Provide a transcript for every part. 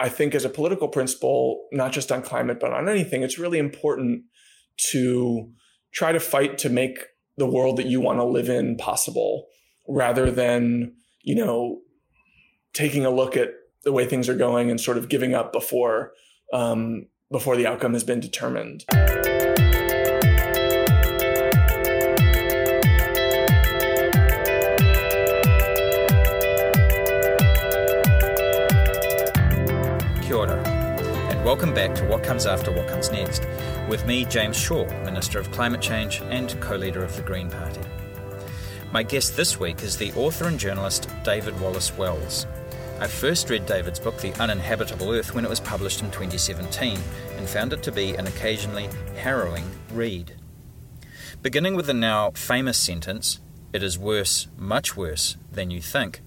I think as a political principle, not just on climate, but on anything, it's really important to try to fight to make the world that you want to live in possible rather than, you know, taking a look at the way things are going and sort of giving up before um, before the outcome has been determined. Welcome back to What Comes After What Comes Next, with me, James Shaw, Minister of Climate Change and co leader of the Green Party. My guest this week is the author and journalist David Wallace Wells. I first read David's book, The Uninhabitable Earth, when it was published in 2017 and found it to be an occasionally harrowing read. Beginning with the now famous sentence, It is worse, much worse than you think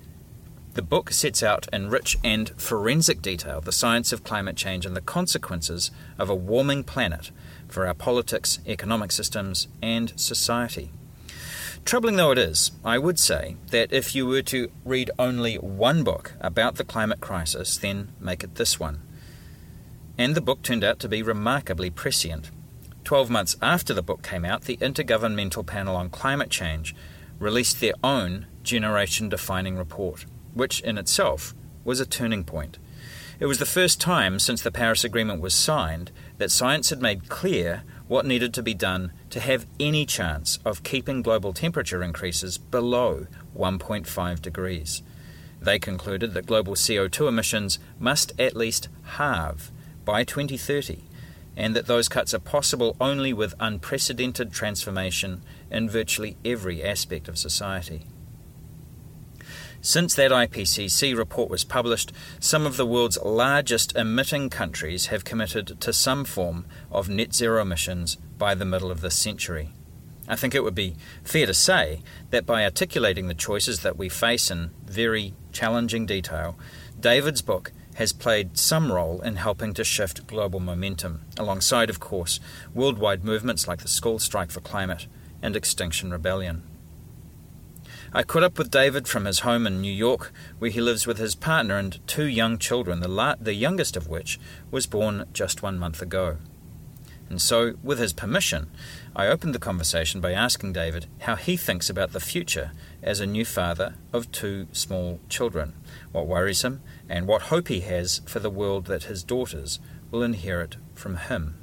the book sets out in rich and forensic detail the science of climate change and the consequences of a warming planet for our politics, economic systems, and society. Troubling though it is, I would say that if you were to read only one book about the climate crisis, then make it this one. And the book turned out to be remarkably prescient. Twelve months after the book came out, the Intergovernmental Panel on Climate Change released their own generation defining report which in itself was a turning point. It was the first time since the Paris Agreement was signed that science had made clear what needed to be done to have any chance of keeping global temperature increases below 1.5 degrees. They concluded that global CO2 emissions must at least halve by 2030, and that those cuts are possible only with unprecedented transformation in virtually every aspect of society. Since that IPCC report was published, some of the world's largest emitting countries have committed to some form of net zero emissions by the middle of this century. I think it would be fair to say that by articulating the choices that we face in very challenging detail, David's book has played some role in helping to shift global momentum, alongside, of course, worldwide movements like the School Strike for Climate and Extinction Rebellion. I caught up with David from his home in New York, where he lives with his partner and two young children, the, la- the youngest of which was born just one month ago. And so, with his permission, I opened the conversation by asking David how he thinks about the future as a new father of two small children, what worries him, and what hope he has for the world that his daughters will inherit from him.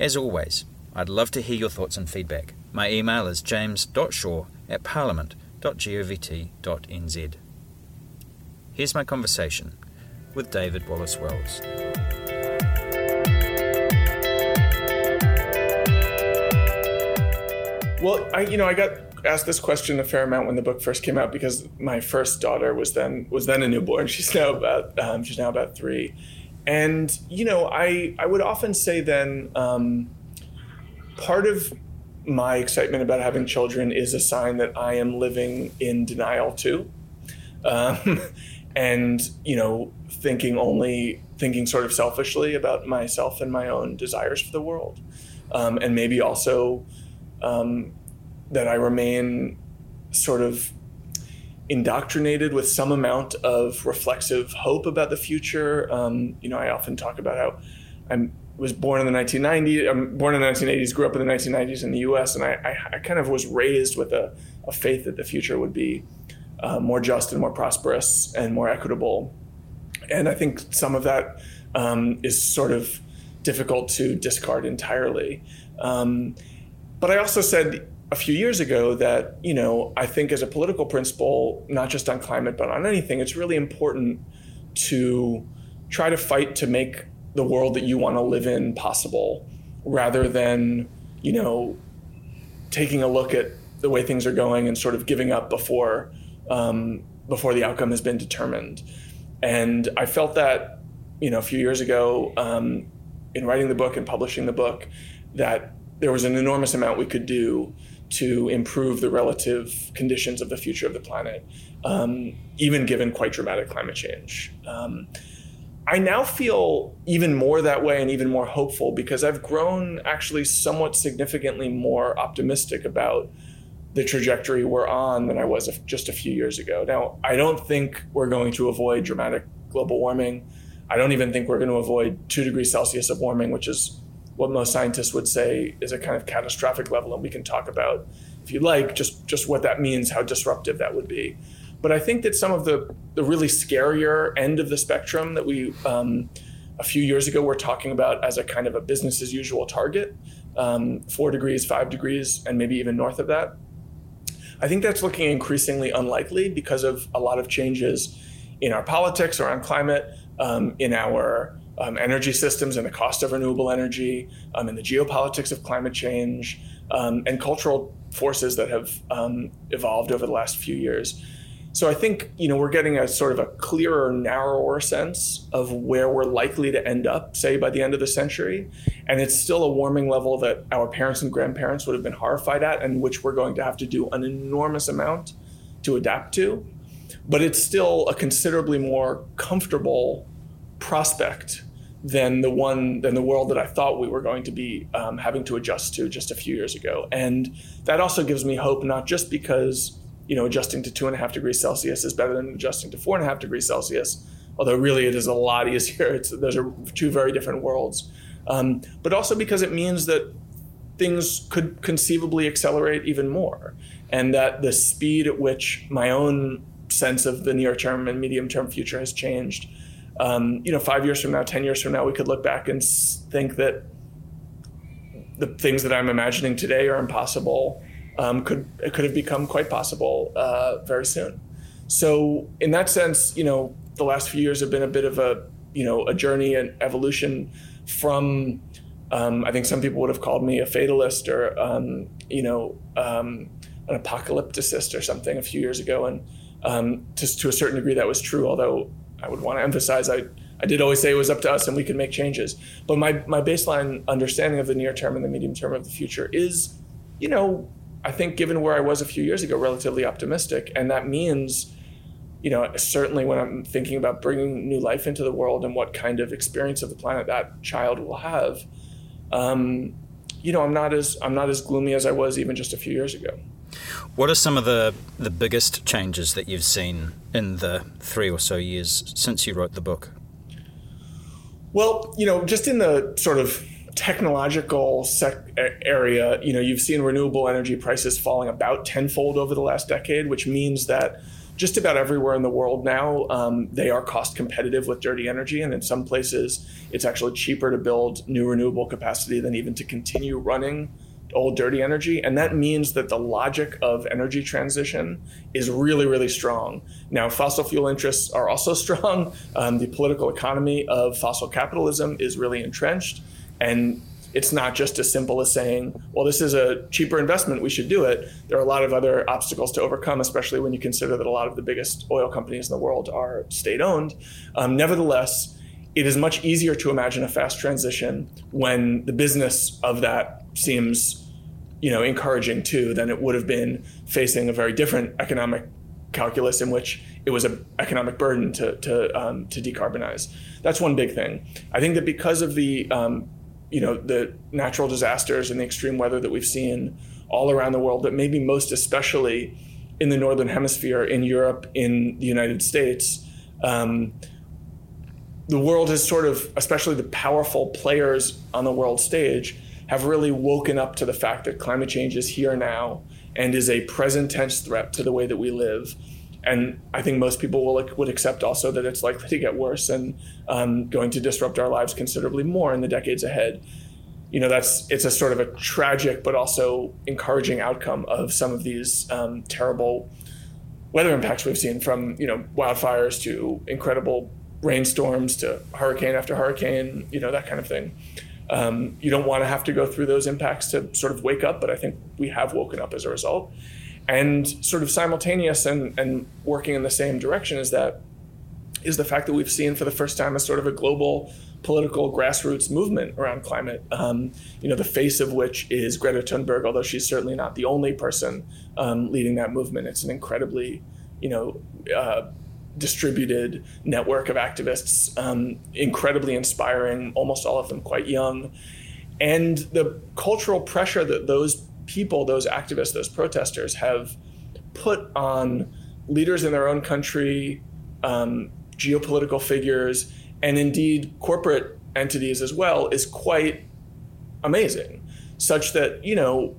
As always, I'd love to hear your thoughts and feedback. My email is james.shaw at parliament.govt.nz. Here's my conversation with David Wallace Wells. Well, I you know I got asked this question a fair amount when the book first came out because my first daughter was then was then a newborn. She's now about um, she's now about three, and you know I I would often say then um, part of my excitement about having children is a sign that I am living in denial too. Um, and, you know, thinking only, thinking sort of selfishly about myself and my own desires for the world. Um, and maybe also um, that I remain sort of indoctrinated with some amount of reflexive hope about the future. Um, you know, I often talk about how I'm was born in the 1990s. I'm born in the 1980s, grew up in the 1990s in the U.S., and I, I, I kind of was raised with a, a, faith that the future would be uh, more just and more prosperous and more equitable. And I think some of that um, is sort of difficult to discard entirely. Um, but I also said a few years ago that you know I think as a political principle, not just on climate but on anything, it's really important to try to fight to make the world that you want to live in possible rather than you know taking a look at the way things are going and sort of giving up before um, before the outcome has been determined and i felt that you know a few years ago um, in writing the book and publishing the book that there was an enormous amount we could do to improve the relative conditions of the future of the planet, um, even given quite dramatic climate change. I now feel even more that way and even more hopeful because I've grown actually somewhat significantly more optimistic about the trajectory we're on than I was just a few years ago. Now, I don't think we're going to avoid dramatic global warming. I don't even think we're going to avoid two degrees Celsius of warming, which is what most scientists would say is a kind of catastrophic level. And we can talk about, if you like, just, just what that means, how disruptive that would be. But I think that some of the, the really scarier end of the spectrum that we um, a few years ago were talking about as a kind of a business as usual target, um, four degrees, five degrees, and maybe even north of that. I think that's looking increasingly unlikely because of a lot of changes in our politics around climate, um, in our um, energy systems and the cost of renewable energy, um, and the geopolitics of climate change, um, and cultural forces that have um, evolved over the last few years. So I think you know we're getting a sort of a clearer, narrower sense of where we're likely to end up, say by the end of the century, and it's still a warming level that our parents and grandparents would have been horrified at, and which we're going to have to do an enormous amount to adapt to. But it's still a considerably more comfortable prospect than the one than the world that I thought we were going to be um, having to adjust to just a few years ago, and that also gives me hope, not just because you know, adjusting to two and a half degrees Celsius is better than adjusting to four and a half degrees Celsius. Although really it is a lot easier. It's, those are two very different worlds. Um, but also because it means that things could conceivably accelerate even more. And that the speed at which my own sense of the near term and medium term future has changed. Um, you know, five years from now, 10 years from now, we could look back and think that the things that I'm imagining today are impossible um, could could have become quite possible uh, very soon. So in that sense, you know, the last few years have been a bit of a you know a journey and evolution from. Um, I think some people would have called me a fatalist or um, you know um, an apocalypticist or something a few years ago, and um, to, to a certain degree that was true. Although I would want to emphasize I I did always say it was up to us and we could make changes. But my, my baseline understanding of the near term and the medium term of the future is, you know, I think, given where I was a few years ago, relatively optimistic. And that means, you know, certainly when I'm thinking about bringing new life into the world and what kind of experience of the planet that child will have, um, you know, I'm not as I'm not as gloomy as I was even just a few years ago. What are some of the the biggest changes that you've seen in the three or so years since you wrote the book? Well, you know, just in the sort of technological sec- area, you know, you've seen renewable energy prices falling about tenfold over the last decade, which means that just about everywhere in the world now, um, they are cost competitive with dirty energy. And in some places, it's actually cheaper to build new renewable capacity than even to continue running old dirty energy. And that means that the logic of energy transition is really, really strong. Now, fossil fuel interests are also strong. Um, the political economy of fossil capitalism is really entrenched. And it's not just as simple as saying, well, this is a cheaper investment, we should do it. There are a lot of other obstacles to overcome, especially when you consider that a lot of the biggest oil companies in the world are state owned. Um, nevertheless, it is much easier to imagine a fast transition when the business of that seems you know encouraging too than it would have been facing a very different economic calculus in which it was an economic burden to to, um, to decarbonize. That's one big thing. I think that because of the um, you know the natural disasters and the extreme weather that we've seen all around the world, but maybe most especially in the northern hemisphere, in Europe, in the United States. Um, the world has sort of, especially the powerful players on the world stage, have really woken up to the fact that climate change is here now and is a present tense threat to the way that we live and I think most people will would accept also that it's likely to get worse and um, going to disrupt our lives considerably more in the decades ahead. You know, that's it's a sort of a tragic but also encouraging outcome of some of these um, terrible weather impacts we've seen, from you know wildfires to incredible rainstorms to hurricane after hurricane, you know that kind of thing. Um, you don't want to have to go through those impacts to sort of wake up, but I think we have woken up as a result and sort of simultaneous and, and working in the same direction is that is the fact that we've seen for the first time a sort of a global political grassroots movement around climate. Um, you know, the face of which is Greta Thunberg, although she's certainly not the only person um, leading that movement. It's an incredibly, you know, uh, distributed network of activists, um, incredibly inspiring, almost all of them quite young. And the cultural pressure that those people, those activists, those protesters have put on leaders in their own country, um, geopolitical figures, and indeed corporate entities as well, is quite amazing. Such that, you know,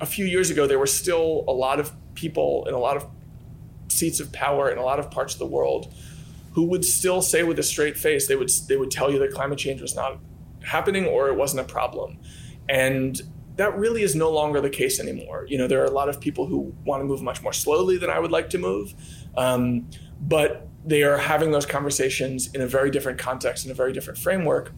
a few years ago, there were still a lot of people in a lot of seats of power in a lot of parts of the world who would still say with a straight face they would they would tell you that climate change was not happening or it wasn't a problem and that really is no longer the case anymore you know there are a lot of people who want to move much more slowly than i would like to move um, but they are having those conversations in a very different context in a very different framework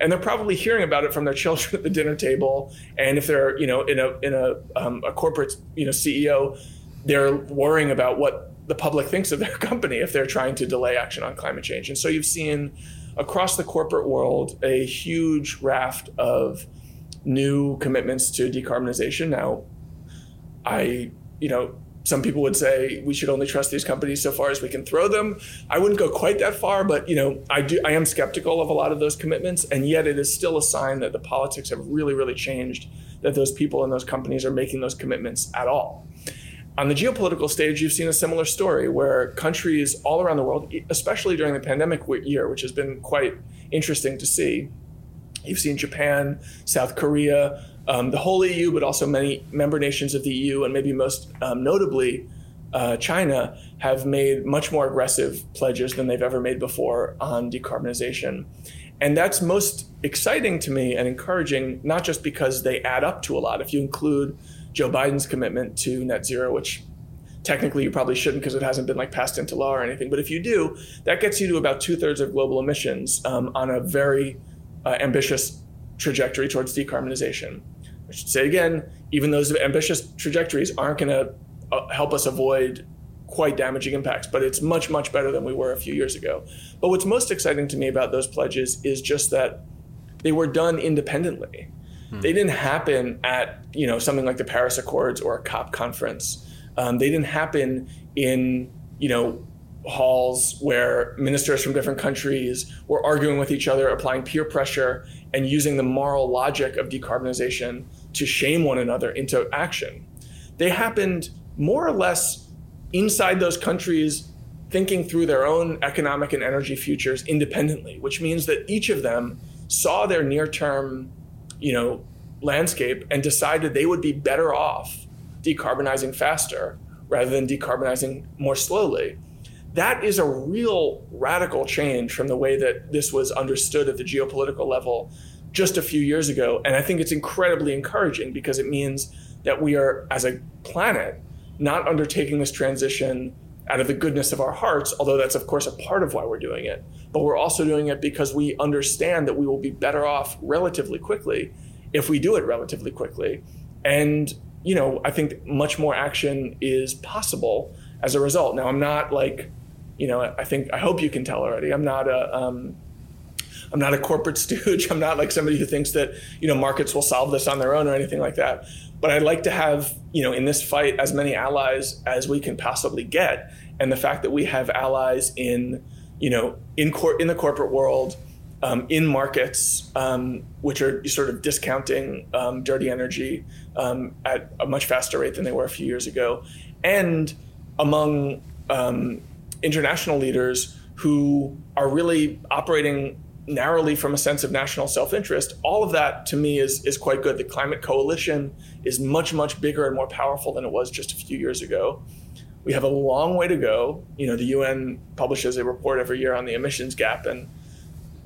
and they're probably hearing about it from their children at the dinner table and if they're you know in a in a, um, a corporate you know ceo they're worrying about what the public thinks of their company if they're trying to delay action on climate change. And so you've seen across the corporate world a huge raft of new commitments to decarbonization. Now, I, you know, some people would say we should only trust these companies so far as we can throw them. I wouldn't go quite that far, but you know, I do I am skeptical of a lot of those commitments, and yet it is still a sign that the politics have really, really changed, that those people and those companies are making those commitments at all. On the geopolitical stage, you've seen a similar story where countries all around the world, especially during the pandemic year, which has been quite interesting to see, you've seen Japan, South Korea, um, the whole EU, but also many member nations of the EU, and maybe most um, notably uh, China, have made much more aggressive pledges than they've ever made before on decarbonization. And that's most exciting to me and encouraging, not just because they add up to a lot. If you include Joe Biden's commitment to net zero, which technically you probably shouldn't because it hasn't been like passed into law or anything. But if you do, that gets you to about two thirds of global emissions um, on a very uh, ambitious trajectory towards decarbonization. I should say again, even those ambitious trajectories aren't going to uh, help us avoid quite damaging impacts, but it's much, much better than we were a few years ago. But what's most exciting to me about those pledges is just that they were done independently. Hmm. They didn't happen at you know something like the Paris Accords or a COP conference. Um, they didn't happen in you know halls where ministers from different countries were arguing with each other, applying peer pressure, and using the moral logic of decarbonization to shame one another into action. They happened more or less inside those countries thinking through their own economic and energy futures independently, which means that each of them saw their near term you know, landscape and decided they would be better off decarbonizing faster rather than decarbonizing more slowly. That is a real radical change from the way that this was understood at the geopolitical level just a few years ago. And I think it's incredibly encouraging because it means that we are, as a planet, not undertaking this transition out of the goodness of our hearts, although that's, of course, a part of why we're doing it. But we're also doing it because we understand that we will be better off relatively quickly if we do it relatively quickly. And, you know, I think much more action is possible as a result. Now, I'm not like, you know, I think, I hope you can tell already, I'm not a, um, I'm not a corporate stooge. I'm not like somebody who thinks that you know markets will solve this on their own or anything like that. But I'd like to have you know in this fight as many allies as we can possibly get. And the fact that we have allies in you know in court in the corporate world, um, in markets um, which are sort of discounting um, dirty energy um, at a much faster rate than they were a few years ago, and among um, international leaders who are really operating narrowly from a sense of national self-interest, all of that to me is is quite good. The climate coalition is much much bigger and more powerful than it was just a few years ago. We have a long way to go. You know, the UN publishes a report every year on the emissions gap, and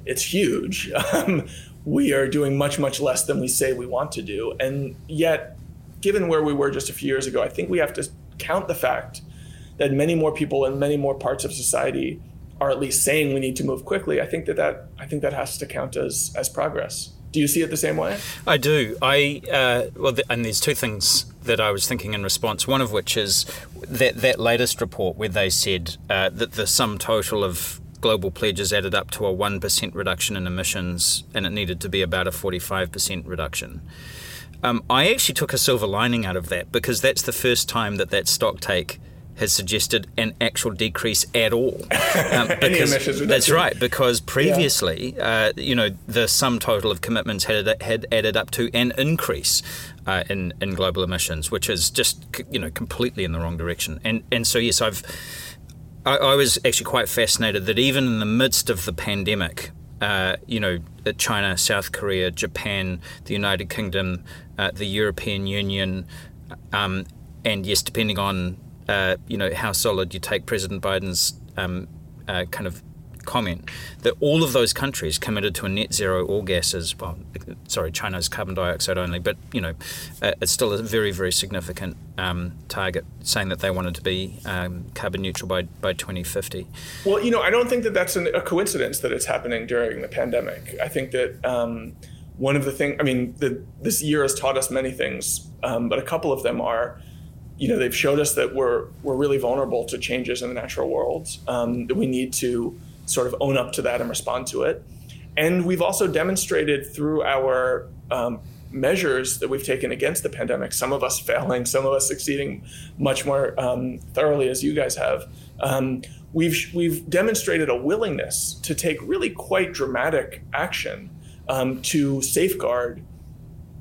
it's huge. Um, we are doing much much less than we say we want to do, and yet, given where we were just a few years ago, I think we have to count the fact that many more people in many more parts of society are at least saying we need to move quickly, I think that, that I think that has to count as as progress. Do you see it the same way? I do. I uh, well, and there's two things that I was thinking in response. One of which is that that latest report where they said uh, that the sum total of global pledges added up to a one percent reduction in emissions, and it needed to be about a forty-five percent reduction. Um, I actually took a silver lining out of that because that's the first time that that stock take has suggested an actual decrease at all. Um, because, that's right, because previously, yeah. uh, you know, the sum total of commitments had, had added up to an increase uh, in in global emissions, which is just you know completely in the wrong direction. And and so yes, I've I, I, was actually quite fascinated that even in the midst of the pandemic, uh, you know, uh, China, South Korea, Japan, the United Kingdom, uh, the European Union, um, and yes, depending on uh, you know how solid you take President Biden's um, uh, kind of comment that all of those countries committed to a net zero all gases. Well, sorry, China's carbon dioxide only, but you know, uh, it's still a very very significant um, target, saying that they wanted to be um, carbon neutral by by 2050. Well, you know, I don't think that that's an, a coincidence that it's happening during the pandemic. I think that. Um, one of the things, I mean, the, this year has taught us many things, um, but a couple of them are, you know, they've showed us that we're we're really vulnerable to changes in the natural world. Um, that we need to sort of own up to that and respond to it. And we've also demonstrated through our um, measures that we've taken against the pandemic, some of us failing, some of us succeeding much more um, thoroughly as you guys have. Um, we've we've demonstrated a willingness to take really quite dramatic action um, to safeguard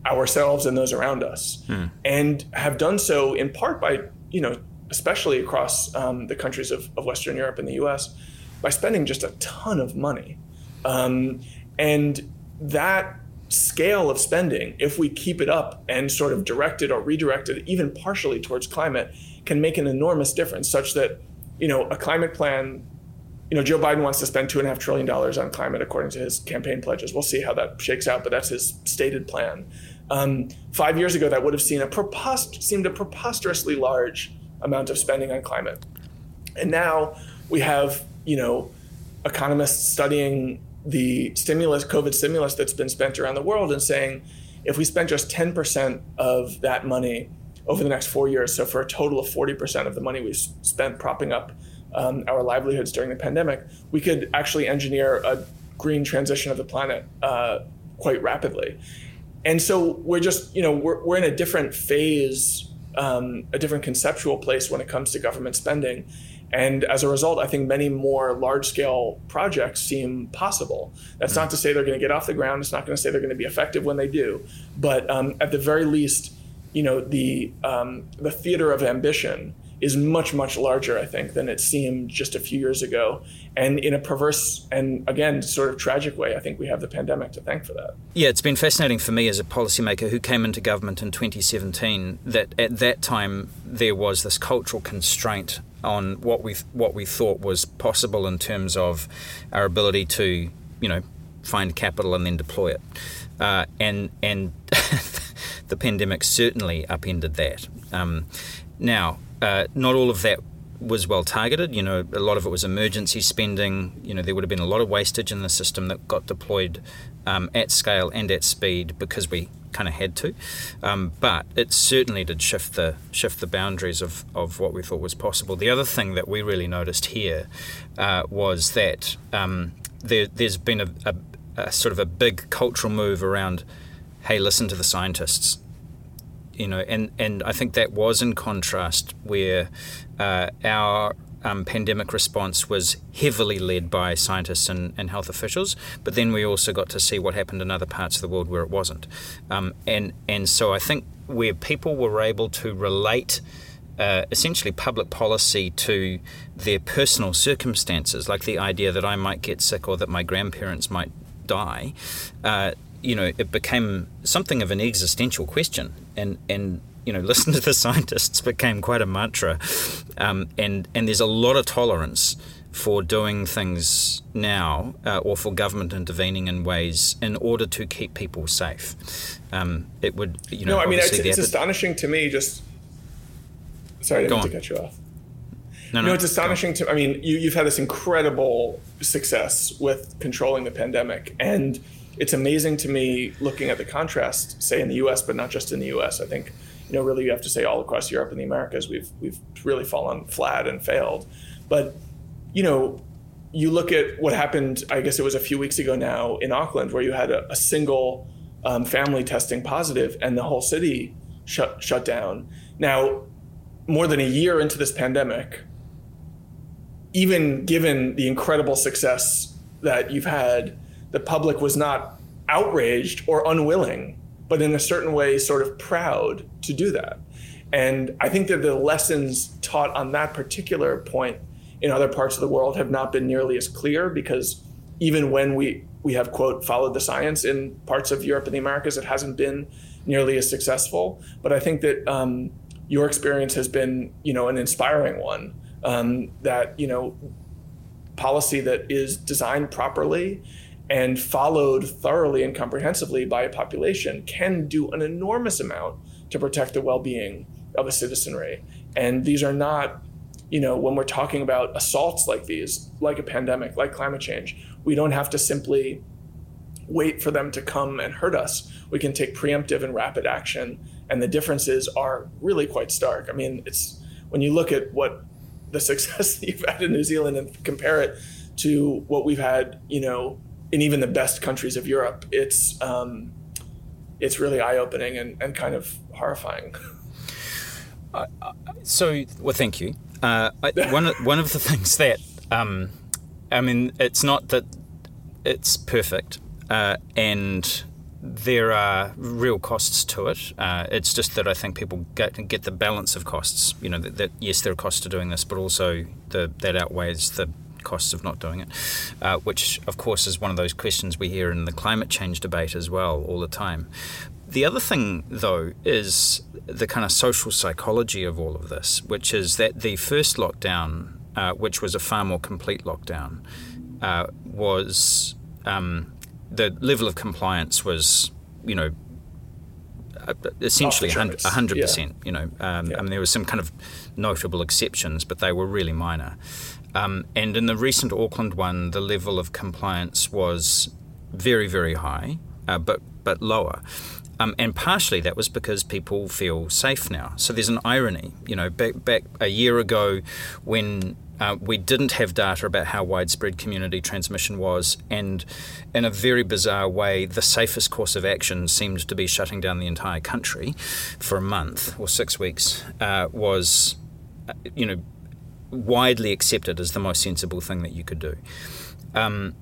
ourselves and those around us, hmm. and have done so in part by you know especially across um, the countries of, of Western Europe and the U.S by spending just a ton of money. Um, and that scale of spending, if we keep it up and sort of direct it or redirect it even partially towards climate, can make an enormous difference such that, you know, a climate plan, you know, Joe Biden wants to spend two and a half trillion dollars on climate according to his campaign pledges. We'll see how that shakes out, but that's his stated plan. Um, five years ago, that would have seen a seemed a preposterously large amount of spending on climate. And now we have you know, economists studying the stimulus, COVID stimulus that's been spent around the world and saying, if we spent just 10% of that money over the next four years, so for a total of 40% of the money we've spent propping up um, our livelihoods during the pandemic, we could actually engineer a green transition of the planet uh, quite rapidly. And so we're just, you know, we're, we're in a different phase, um, a different conceptual place when it comes to government spending. And as a result, I think many more large scale projects seem possible. That's not to say they're going to get off the ground. It's not going to say they're going to be effective when they do. But um, at the very least, you know, the, um, the theater of ambition is much, much larger, I think, than it seemed just a few years ago. And in a perverse and, again, sort of tragic way, I think we have the pandemic to thank for that. Yeah, it's been fascinating for me as a policymaker who came into government in 2017 that at that time there was this cultural constraint on what we what we thought was possible in terms of our ability to, you know, find capital and then deploy it. Uh, and and the pandemic certainly upended that. Um, now, uh, not all of that was well targeted. You know, a lot of it was emergency spending. You know, there would have been a lot of wastage in the system that got deployed um, at scale and at speed because we kind of had to. Um, but it certainly did shift the shift the boundaries of, of what we thought was possible. The other thing that we really noticed here uh, was that um, there, has been a, a, a sort of a big cultural move around. Hey, listen to the scientists you know, and, and I think that was in contrast where uh, our um, pandemic response was heavily led by scientists and, and, health officials, but then we also got to see what happened in other parts of the world where it wasn't. Um, and, and so I think where people were able to relate uh, essentially public policy to their personal circumstances, like the idea that I might get sick or that my grandparents might die, uh, you know, it became something of an existential question. And, and you know, listen to the scientists became quite a mantra, um, and and there's a lot of tolerance for doing things now uh, or for government intervening in ways in order to keep people safe. Um, it would, you know. No, I mean it's, it's astonishing to me. Just sorry, I didn't to cut you off. No, no, no it's astonishing to. I mean, you, you've had this incredible success with controlling the pandemic, and it's amazing to me looking at the contrast, say in the U.S., but not just in the U.S. I think you know, really you have to say all across Europe and the Americas, we've we've really fallen flat and failed. But you know, you look at what happened. I guess it was a few weeks ago now in Auckland, where you had a, a single um, family testing positive, and the whole city shut shut down. Now, more than a year into this pandemic, even given the incredible success that you've had, the public was not outraged or unwilling but in a certain way, sort of proud to do that. And I think that the lessons taught on that particular point in other parts of the world have not been nearly as clear because even when we we have quote followed the science in parts of Europe and the Americas, it hasn't been nearly as successful. But I think that um, your experience has been you know an inspiring one. Um, that you know policy that is designed properly and followed thoroughly and comprehensively by a population can do an enormous amount to protect the well-being of a citizenry. And these are not you know, when we're talking about assaults like these, like a pandemic, like climate change, we don't have to simply wait for them to come and hurt us. We can take preemptive and rapid action, and the differences are really quite stark. I mean, it's when you look at what the success that you've had in New Zealand and compare it to what we've had, you know, in even the best countries of Europe, it's um, it's really eye opening and, and kind of horrifying. Uh, so, well, thank you. Uh, I, one one of the things that um, I mean, it's not that it's perfect, uh, and there are real costs to it. Uh, it's just that I think people get get the balance of costs. You know, that, that, yes, there are costs to doing this, but also the, that outweighs the costs of not doing it, uh, which of course is one of those questions we hear in the climate change debate as well all the time. The other thing, though, is the kind of social psychology of all of this, which is that the first lockdown, uh, which was a far more complete lockdown, uh, was um, the level of compliance was, you know, uh, essentially hundred percent. You know, um, yeah. I mean, there were some kind of notable exceptions, but they were really minor. Um, and in the recent Auckland one, the level of compliance was very, very high, uh, but but lower. Um, and partially that was because people feel safe now. So there's an irony. You know, back, back a year ago when uh, we didn't have data about how widespread community transmission was, and in a very bizarre way, the safest course of action seemed to be shutting down the entire country for a month or six weeks. Uh, was, uh, you know, widely accepted as the most sensible thing that you could do, um,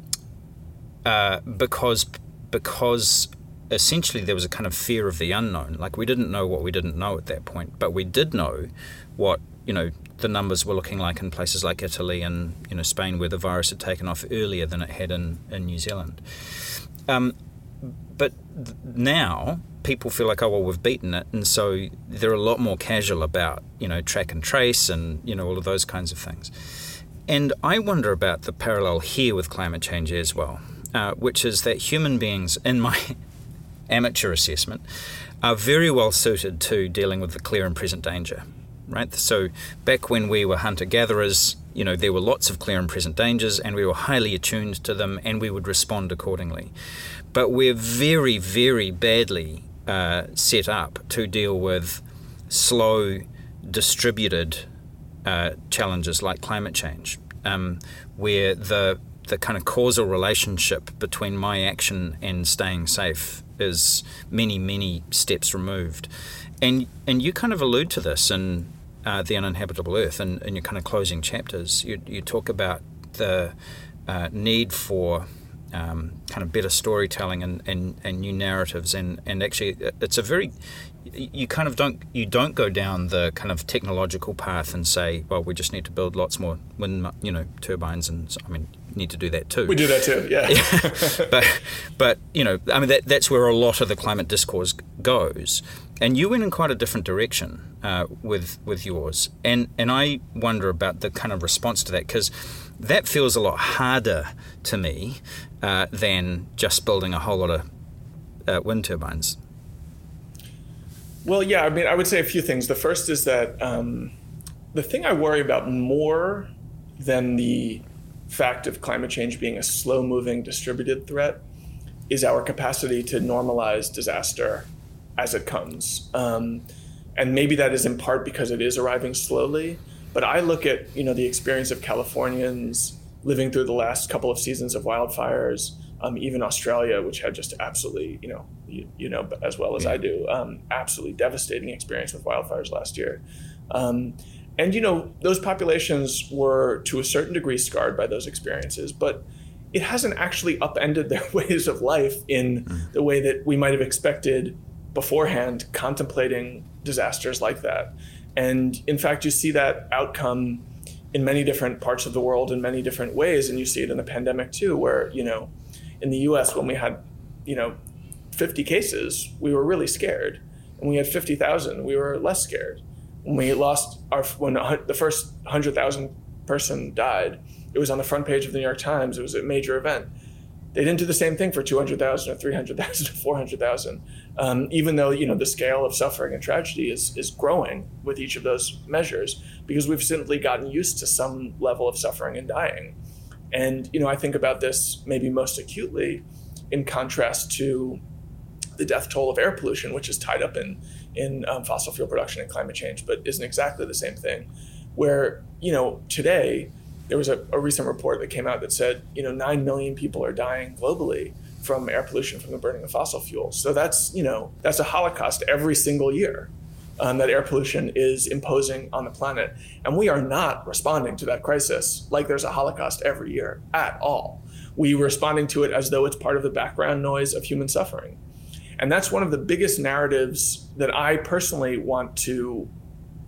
uh, because because essentially there was a kind of fear of the unknown. Like we didn't know what we didn't know at that point, but we did know what you know the numbers were looking like in places like Italy and you know Spain, where the virus had taken off earlier than it had in in New Zealand. Um, but now people feel like oh well we've beaten it, and so they're a lot more casual about you know track and trace and you know all of those kinds of things. And I wonder about the parallel here with climate change as well, uh, which is that human beings, in my amateur assessment, are very well suited to dealing with the clear and present danger. Right? So back when we were hunter gatherers, you know, there were lots of clear and present dangers and we were highly attuned to them and we would respond accordingly. But we're very, very badly uh, set up to deal with slow, distributed uh, challenges like climate change, um, where the the kind of causal relationship between my action and staying safe is many, many steps removed. And and you kind of allude to this in uh, the uninhabitable earth and in your kind of closing chapters. You, you talk about the uh, need for um, kind of better storytelling and, and, and new narratives and, and actually it's a very you kind of don't you don't go down the kind of technological path and say well we just need to build lots more wind you know turbines and I mean need to do that too. We do that too, yeah. yeah. but but you know, I mean that that's where a lot of the climate discourse goes. And you went in quite a different direction uh, with with yours, and and I wonder about the kind of response to that because that feels a lot harder to me uh, than just building a whole lot of uh, wind turbines. Well, yeah, I mean, I would say a few things. The first is that um, the thing I worry about more than the fact of climate change being a slow moving distributed threat is our capacity to normalize disaster as it comes. Um, and maybe that is in part because it is arriving slowly. But I look at you know the experience of Californians living through the last couple of seasons of wildfires, um, even Australia, which had just absolutely you know you, you know as well as I do, um, absolutely devastating experience with wildfires last year. Um, and you know, those populations were to a certain degree scarred by those experiences, but it hasn't actually upended their ways of life in mm. the way that we might have expected beforehand, contemplating disasters like that. And in fact, you see that outcome in many different parts of the world in many different ways, and you see it in the pandemic too, where you know, in the U.S. when we had, you know, 50 cases, we were really scared, and we had 50,000, we were less scared. When we lost our when the first 100,000 person died, it was on the front page of the New York Times. It was a major event. They didn't do the same thing for 200,000 or 300,000 or 400,000, um, even though you know the scale of suffering and tragedy is is growing with each of those measures because we've simply gotten used to some level of suffering and dying. And you know, I think about this maybe most acutely in contrast to the death toll of air pollution, which is tied up in in um, fossil fuel production and climate change, but isn't exactly the same thing. Where you know today there was a, a, recent report that came out that said, you know, 9 million people are dying globally from air pollution from the burning of fossil fuels. So that's, you know, that's a holocaust every single year um, that air pollution is imposing on the planet. And we are not responding to that crisis like there's a holocaust every year at all. We responding to it as though it's part of the background noise of human suffering. And that's one of the biggest narratives that I personally want to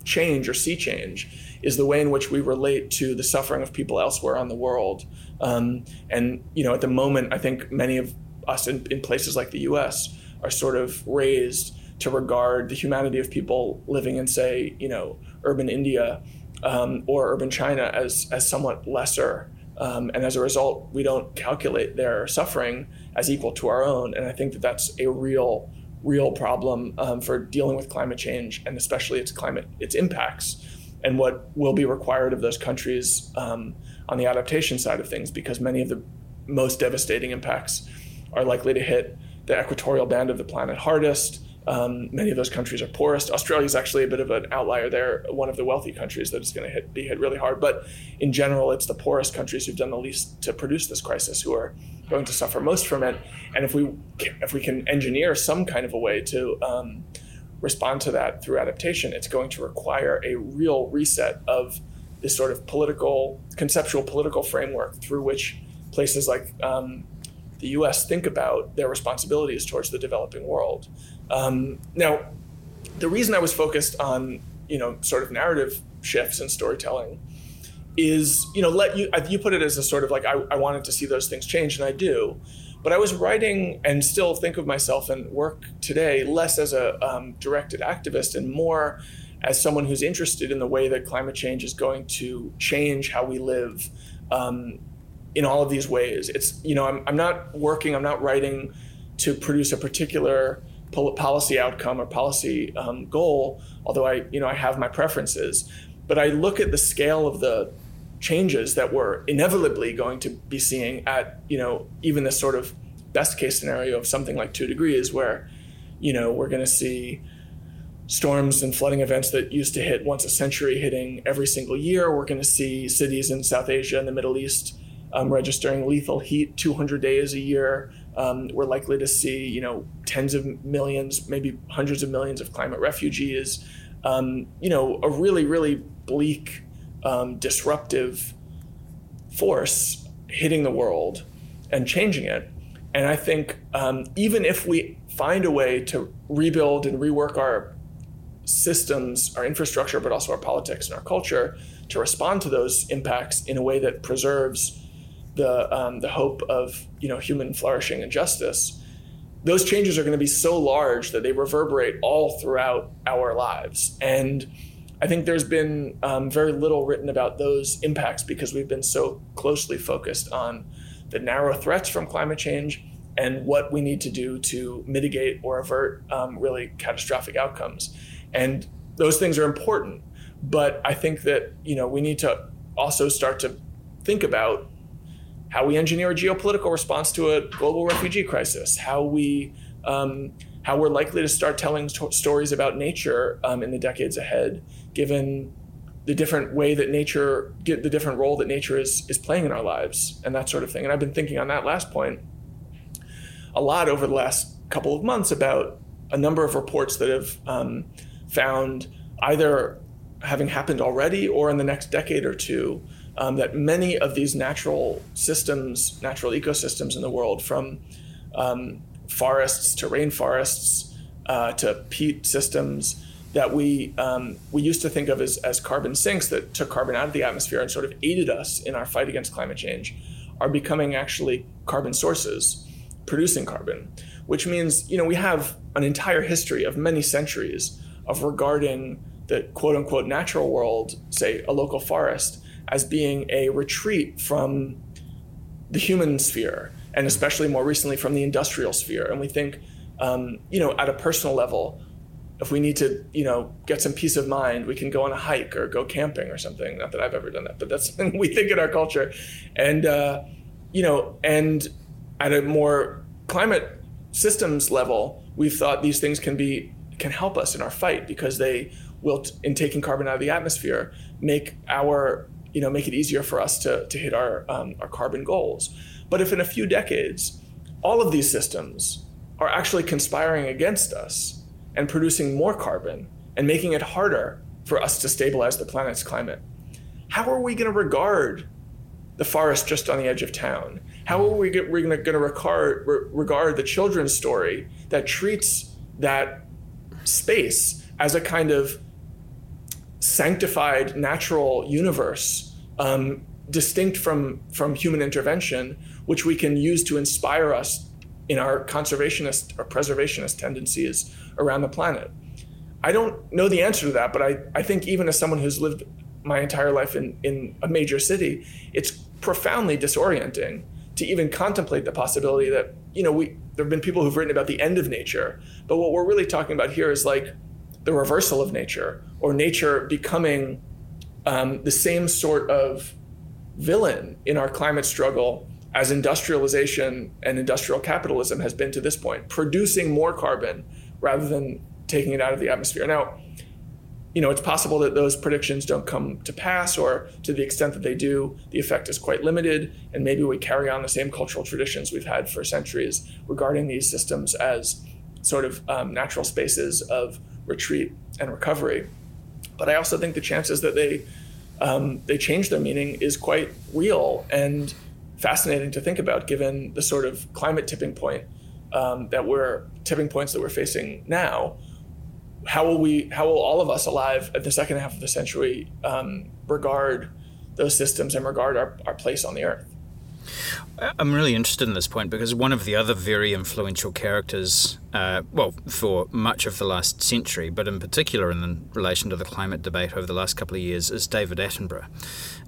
change or see change is the way in which we relate to the suffering of people elsewhere on the world. Um, and you know, at the moment, I think many of us in, in places like the U.S. are sort of raised to regard the humanity of people living in, say, you know, urban India um, or urban China as as somewhat lesser. Um, and as a result, we don't calculate their suffering as equal to our own. And I think that that's a real, real problem um, for dealing with climate change and especially its climate, its impacts and what will be required of those countries um, on the adaptation side of things, because many of the most devastating impacts are likely to hit the equatorial band of the planet hardest. Um, many of those countries are poorest. Australia is actually a bit of an outlier there, one of the wealthy countries that is going to be hit really hard. But in general, it's the poorest countries who've done the least to produce this crisis who are going to suffer most from it. And if we if we can engineer some kind of a way to um, respond to that through adaptation, it's going to require a real reset of this sort of political, conceptual political framework through which places like um, the US think about their responsibilities towards the developing world. Um, now, the reason I was focused on, you know, sort of narrative shifts in storytelling is, you know, let you, you put it as a sort of like, I, I wanted to see those things change, and I do. But I was writing and still think of myself and work today less as a um, directed activist and more as someone who's interested in the way that climate change is going to change how we live um, in all of these ways. It's, you know, I'm, I'm not working, I'm not writing to produce a particular policy outcome or policy um, goal, although I, you know, I have my preferences. But I look at the scale of the changes that we're inevitably going to be seeing at you know even this sort of best case scenario of something like two degrees where you know we're going to see storms and flooding events that used to hit once a century hitting every single year. We're going to see cities in south asia and the middle east um, registering lethal heat 200 days a year. Um, we're likely to see you know tens of millions maybe hundreds of millions of climate refugees. Um, you know a really really bleak um, disruptive force hitting the world and changing it. And I think um, even if we find a way to rebuild and rework our systems, our infrastructure, but also our politics and our culture to respond to those impacts in a way that preserves the um, the hope of you know human flourishing and justice, those changes are going to be so large that they reverberate all throughout our lives and I think there's been um, very little written about those impacts because we've been so closely focused on the narrow threats from climate change and what we need to do to mitigate or avert um, really catastrophic outcomes. And those things are important, but I think that you know we need to also start to think about how we engineer a geopolitical response to a global refugee crisis, how we um, how we're likely to start telling stories about nature um, in the decades ahead, given the different way that nature, get the different role that nature is is playing in our lives, and that sort of thing. And I've been thinking on that last point a lot over the last couple of months about a number of reports that have um, found either having happened already or in the next decade or two um, that many of these natural systems, natural ecosystems in the world, from um, forests to rainforests uh, to peat systems that we um, we used to think of as, as carbon sinks that took carbon out of the atmosphere and sort of aided us in our fight against climate change are becoming actually carbon sources producing carbon which means you know we have an entire history of many centuries of regarding the quote unquote natural world say a local forest as being a retreat from the human sphere and especially more recently from the industrial sphere and we think um, you know at a personal level if we need to, you know, get some peace of mind, we can go on a hike or go camping or something. Not that I've ever done that, but that's something we think in our culture. And, uh, you know, and at a more climate systems level, we've thought these things can be can help us in our fight because they will, in taking carbon out of the atmosphere, make our you know make it easier for us to to hit our um, our carbon goals. But if in a few decades, all of these systems are actually conspiring against us, and producing more carbon and making it harder for us to stabilize the planet's climate. How are we going to regard the forest just on the edge of town? How are we going to regard, the children's story that treats that space as a kind of sanctified natural universe um, distinct from, from human intervention, which we can use to inspire us in our conservationist or preservationist tendencies around the planet? I don't know the answer to that, but I, I think even as someone who's lived my entire life in, in a major city, it's profoundly disorienting to even contemplate the possibility that, you know, we there have been people who've written about the end of nature, but what we're really talking about here is like the reversal of nature or nature becoming um, the same sort of villain in our climate struggle as industrialization and industrial capitalism has been to this point, producing more carbon rather than taking it out of the atmosphere. Now, you know, it's possible that those predictions don't come to pass, or to the extent that they do, the effect is quite limited, and maybe we carry on the same cultural traditions we've had for centuries regarding these systems as sort of um, natural spaces of retreat and recovery. But I also think the chances that they um, they change their meaning is quite real, and fascinating to think about given the sort of climate tipping point um, that we're tipping points that we're facing now. How will we? How will all of us alive at the second half of the century um, regard those systems and regard our, our place on the earth? I'm really interested in this point because one of the other very influential characters, uh, well, for much of the last century, but in particular in relation to the climate debate over the last couple of years, is David Attenborough,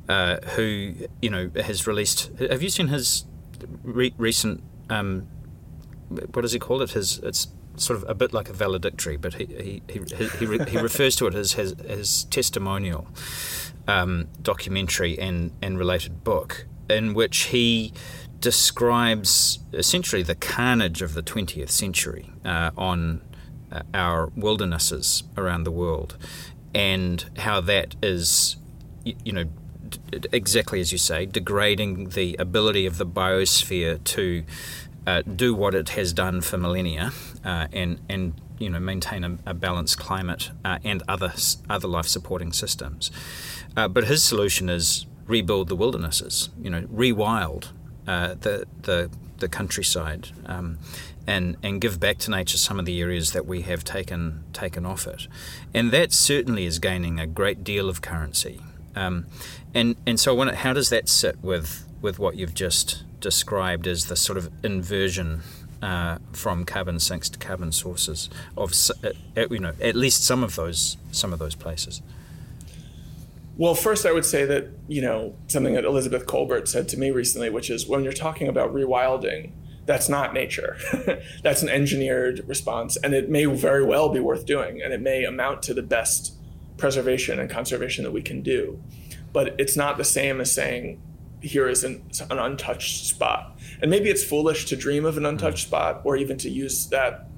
uh, who you know has released. Have you seen his re- recent? Um, what does he call it? His it's sort of a bit like a valedictory, but he he he, he, he, re- he refers to it as his, his testimonial um, documentary and and related book in which he describes essentially the carnage of the 20th century uh, on uh, our wildernesses around the world and how that is, you know, d- exactly as you say, degrading the ability of the biosphere to uh, do what it has done for millennia uh, and, and you know, maintain a, a balanced climate uh, and other, other life supporting systems. Uh, but his solution is rebuild the wildernesses, you know, rewild uh, the, the, the countryside, um, and, and give back to nature some of the areas that we have taken, taken off it. And that certainly is gaining a great deal of currency. Um, and, and so, I wonder, how does that sit with, with what you've just described as the sort of inversion uh, from carbon sinks to carbon sources of uh, you know at least some of those some of those places. Well, first, I would say that, you know, something that Elizabeth Kolbert said to me recently, which is when you're talking about rewilding, that's not nature. that's an engineered response. And it may very well be worth doing. And it may amount to the best preservation and conservation that we can do. But it's not the same as saying, here is an, an untouched spot. And maybe it's foolish to dream of an mm-hmm. untouched spot or even to use that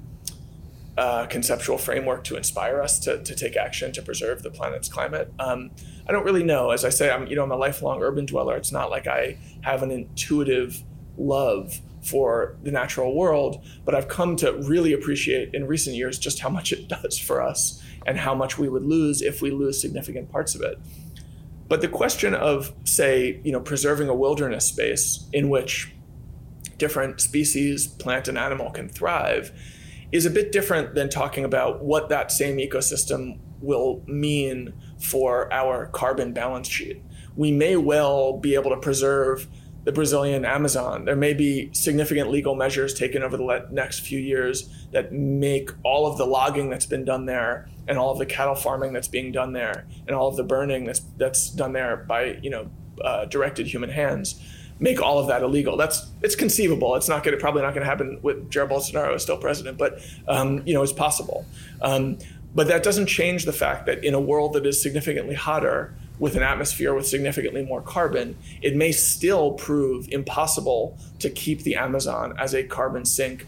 uh, conceptual framework to inspire us to, to take action to preserve the planet's climate. Um, I don't really know. As I say, I'm you know I'm a lifelong urban dweller. It's not like I have an intuitive love for the natural world, but I've come to really appreciate in recent years just how much it does for us and how much we would lose if we lose significant parts of it. But the question of, say, you know, preserving a wilderness space in which different species, plant and animal, can thrive is a bit different than talking about what that same ecosystem will mean for our carbon balance sheet. We may well be able to preserve the Brazilian Amazon. There may be significant legal measures taken over the next few years that make all of the logging that's been done there and all of the cattle farming that's being done there and all of the burning that's that's done there by you know uh, directed human hands make all of that illegal. That's it's conceivable. It's not going to probably not going to happen with Jair Bolsonaro still president, but um, you know it's possible. Um, but that doesn't change the fact that in a world that is significantly hotter, with an atmosphere with significantly more carbon, it may still prove impossible to keep the Amazon as a carbon sink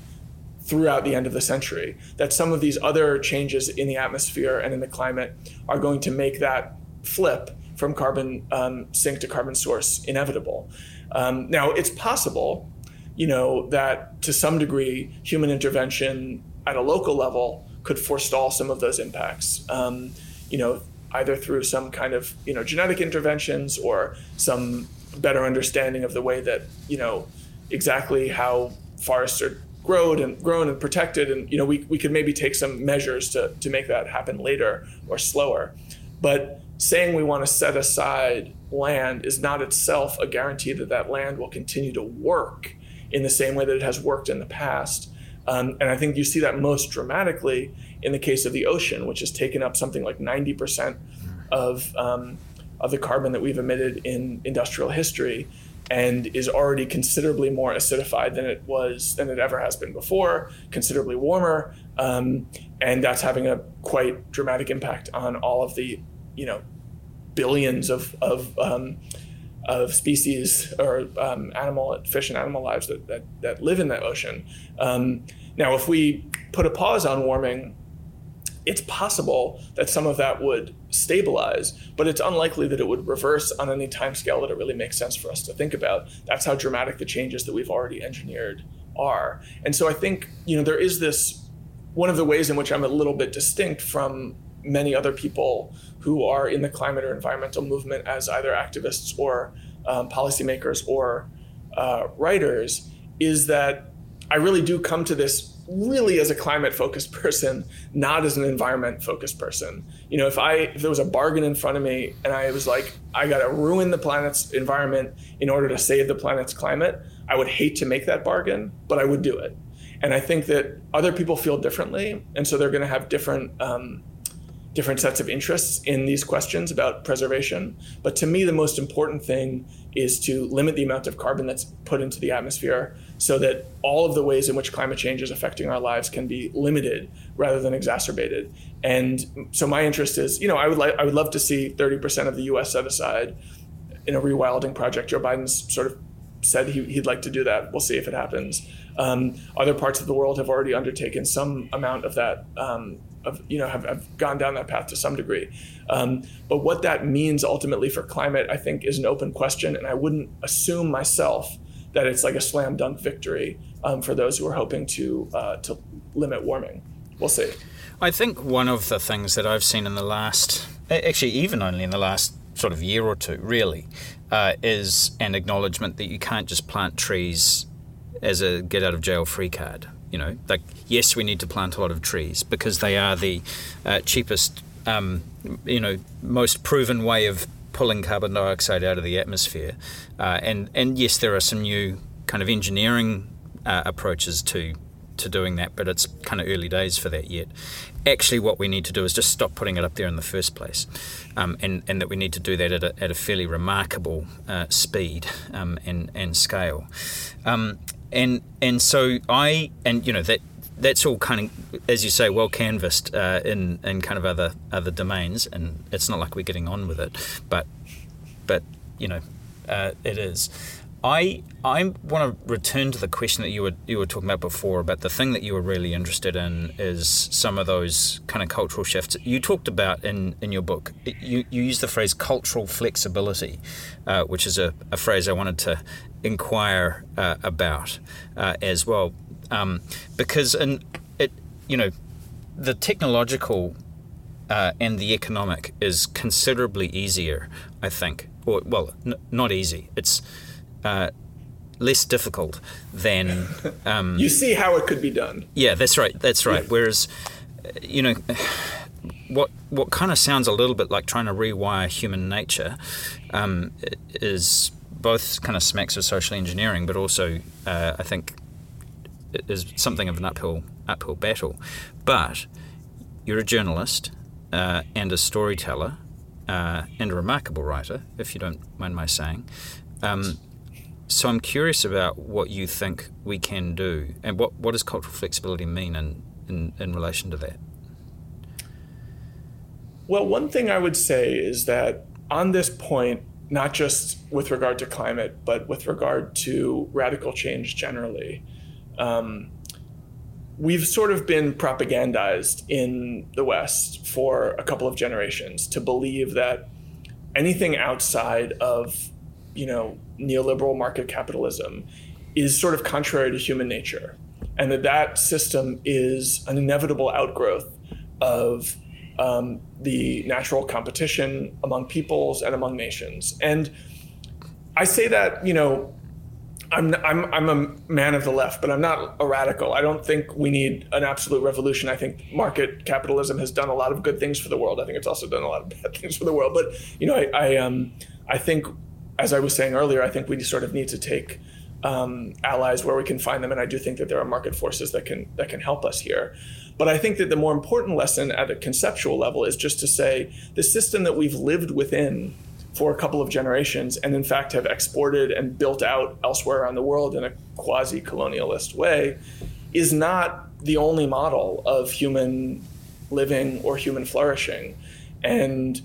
throughout the end of the century. That some of these other changes in the atmosphere and in the climate are going to make that flip from carbon um, sink to carbon source inevitable. Um, now, it's possible, you know, that to some degree, human intervention at a local level could forestall some of those impacts. Um, you know, either through some kind of you know genetic interventions or some better understanding of the way that you know exactly how forests are grown and grown and protected and you know we, we could maybe take some measures to, to make that happen later or slower but saying we want to set aside land is not itself a guarantee that that land will continue to work in the same way that it has worked in the past. Um, and i think you see that most dramatically in the case of the ocean, which has taken up something like 90% of, um, of the carbon that we've emitted in industrial history and is already considerably more acidified than it was than it ever has been before, considerably warmer, um, and that's having a quite dramatic impact on all of the, you know, billions of of, um, of species or um, animal fish and animal lives that, that, that live in that ocean. Um, now, if we put a pause on warming it's possible that some of that would stabilize, but it's unlikely that it would reverse on any time scale that it really makes sense for us to think about. That's how dramatic the changes that we've already engineered are. And so I think, you know, there is this one of the ways in which I'm a little bit distinct from many other people who are in the climate or environmental movement as either activists or um, policymakers or uh, writers is that I really do come to this really as a climate focused person, not as an environment focused person. You know, if I if there was a bargain in front of me and I was like, I got to ruin the planet's environment in order to save the planet's climate, I would hate to make that bargain, but I would do it. And I think that other people feel differently, and so they're going to have different um, different sets of interests in these questions about preservation. But to me, the most important thing is to limit the amount of carbon that's put into the atmosphere so that all of the ways in which climate change is affecting our lives can be limited rather than exacerbated. And so my interest is, you know, I would like I would love to see 30% of the US set aside in a rewilding project. Joe Biden's sort of said he, would like to do that. We'll see if it happens. Um, other parts of the world have already undertaken some amount of that um, you know have, have gone down that path to some degree. Um, but what that means ultimately for climate, I think, is an open question, and I wouldn't assume myself that it's like a slam dunk victory um, for those who are hoping to uh, to limit warming. We'll see. I think one of the things that I've seen in the last, actually, even only in the last sort of year or two, really, uh, is an acknowledgement that you can't just plant trees as a get out of jail free card. You know, like yes, we need to plant a lot of trees because they are the uh, cheapest, um, you know, most proven way of pulling carbon dioxide out of the atmosphere. Uh, and and yes, there are some new kind of engineering uh, approaches to to doing that, but it's kind of early days for that yet. Actually, what we need to do is just stop putting it up there in the first place, um, and, and that we need to do that at a, at a fairly remarkable uh, speed um, and, and scale. And and so I and you know that that's all kind of as you say well canvassed uh, in in kind of other other domains, and it's not like we're getting on with it, but but you know uh, it is. I I want to return to the question that you were you were talking about before about the thing that you were really interested in is some of those kind of cultural shifts you talked about in, in your book. You you used the phrase cultural flexibility, uh, which is a, a phrase I wanted to inquire uh, about uh, as well, um, because in it, you know, the technological uh, and the economic is considerably easier, I think. Or well, n- not easy. It's uh, less difficult than. Um, you see how it could be done. Yeah, that's right. That's right. Yeah. Whereas, you know, what what kind of sounds a little bit like trying to rewire human nature um, is both kind of smacks of social engineering, but also uh, I think is something of an uphill uphill battle. But you're a journalist uh, and a storyteller uh, and a remarkable writer, if you don't mind my saying. Um, so I'm curious about what you think we can do, and what, what does cultural flexibility mean in, in, in relation to that? Well, one thing I would say is that on this point, not just with regard to climate, but with regard to radical change generally, um, we've sort of been propagandized in the West for a couple of generations to believe that anything outside of, you know, neoliberal market capitalism is sort of contrary to human nature, and that that system is an inevitable outgrowth of um, the natural competition among peoples and among nations. And I say that, you know, I'm, I'm, I'm a man of the left, but I'm not a radical. I don't think we need an absolute revolution. I think market capitalism has done a lot of good things for the world. I think it's also done a lot of bad things for the world. But you know, I, I um, I think, as I was saying earlier, I think we sort of need to take um, allies where we can find them, and I do think that there are market forces that can that can help us here. But I think that the more important lesson at a conceptual level is just to say the system that we've lived within for a couple of generations and in fact have exported and built out elsewhere around the world in a quasi colonialist way is not the only model of human living or human flourishing and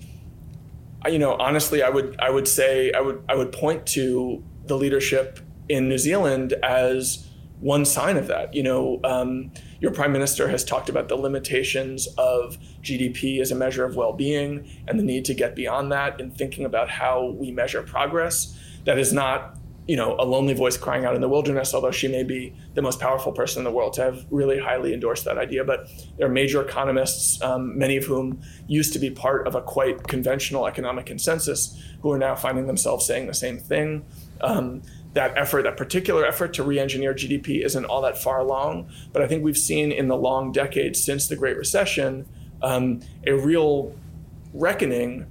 you know honestly i would i would say i would i would point to the leadership in new zealand as one sign of that you know um, your prime minister has talked about the limitations of GDP as a measure of well being and the need to get beyond that in thinking about how we measure progress. That is not you know, a lonely voice crying out in the wilderness, although she may be the most powerful person in the world to have really highly endorsed that idea. But there are major economists, um, many of whom used to be part of a quite conventional economic consensus, who are now finding themselves saying the same thing. Um, that effort, that particular effort to re-engineer GDP isn't all that far along. But I think we've seen in the long decades since the Great Recession um, a real reckoning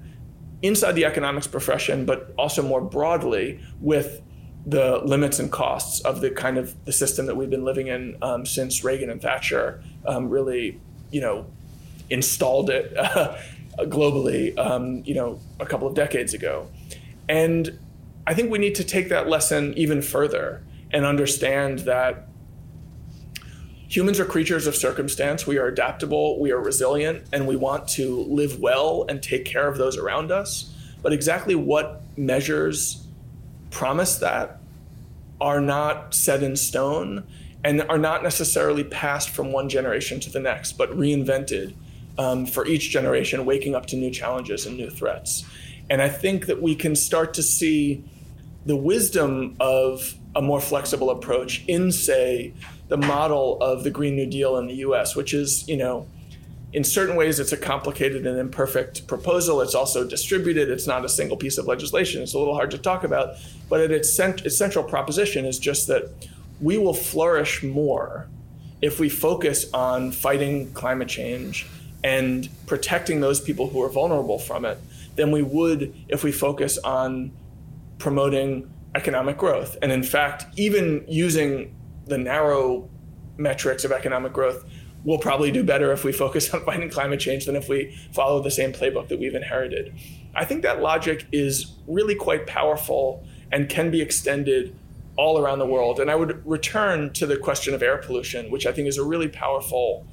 inside the economics profession, but also more broadly with the limits and costs of the kind of the system that we've been living in um, since Reagan and Thatcher um, really, you know, installed it uh, globally, um, you know, a couple of decades ago. And I think we need to take that lesson even further and understand that humans are creatures of circumstance. We are adaptable, we are resilient, and we want to live well and take care of those around us. But exactly what measures promise that are not set in stone and are not necessarily passed from one generation to the next, but reinvented um, for each generation, waking up to new challenges and new threats. And I think that we can start to see the wisdom of a more flexible approach in, say, the model of the Green New Deal in the US, which is, you know, in certain ways, it's a complicated and imperfect proposal. It's also distributed. It's not a single piece of legislation. It's a little hard to talk about. But at its, cent- its central proposition is just that we will flourish more if we focus on fighting climate change and protecting those people who are vulnerable from it than we would if we focus on promoting economic growth. And in fact, even using the narrow metrics of economic growth, we'll probably do better if we focus on fighting climate change than if we follow the same playbook that we've inherited. I think that logic is really quite powerful and can be extended all around the world. And I would return to the question of air pollution, which I think is a really powerful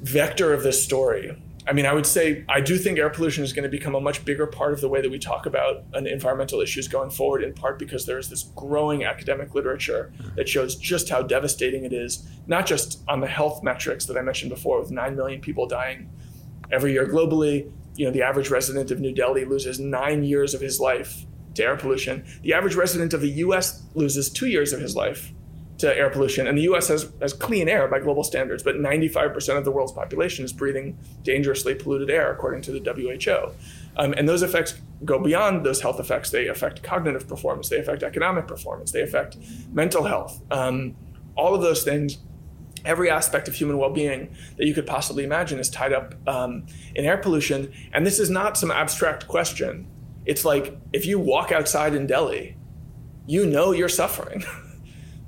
vector of this story. I mean, I would say I do think air pollution is going to become a much bigger part of the way that we talk about environmental issues going forward, in part because there's this growing academic literature mm. that shows just how devastating it is, not just on the health metrics that I mentioned before, with 9 million people dying every year globally. You know, the average resident of New Delhi loses nine years of his life to air pollution. The average resident of the US loses two years of his life to air pollution. And the US has, has clean air by global standards, but 95% of the world's population is breathing dangerously polluted air, according to the WHO. Um, and those effects go beyond those health effects. They affect cognitive performance, they affect economic performance, they affect mental health. Um, all of those things, every aspect of human well being that you could possibly imagine is tied up um, in air pollution. And this is not some abstract question. It's like if you walk outside in Delhi, you know you're suffering.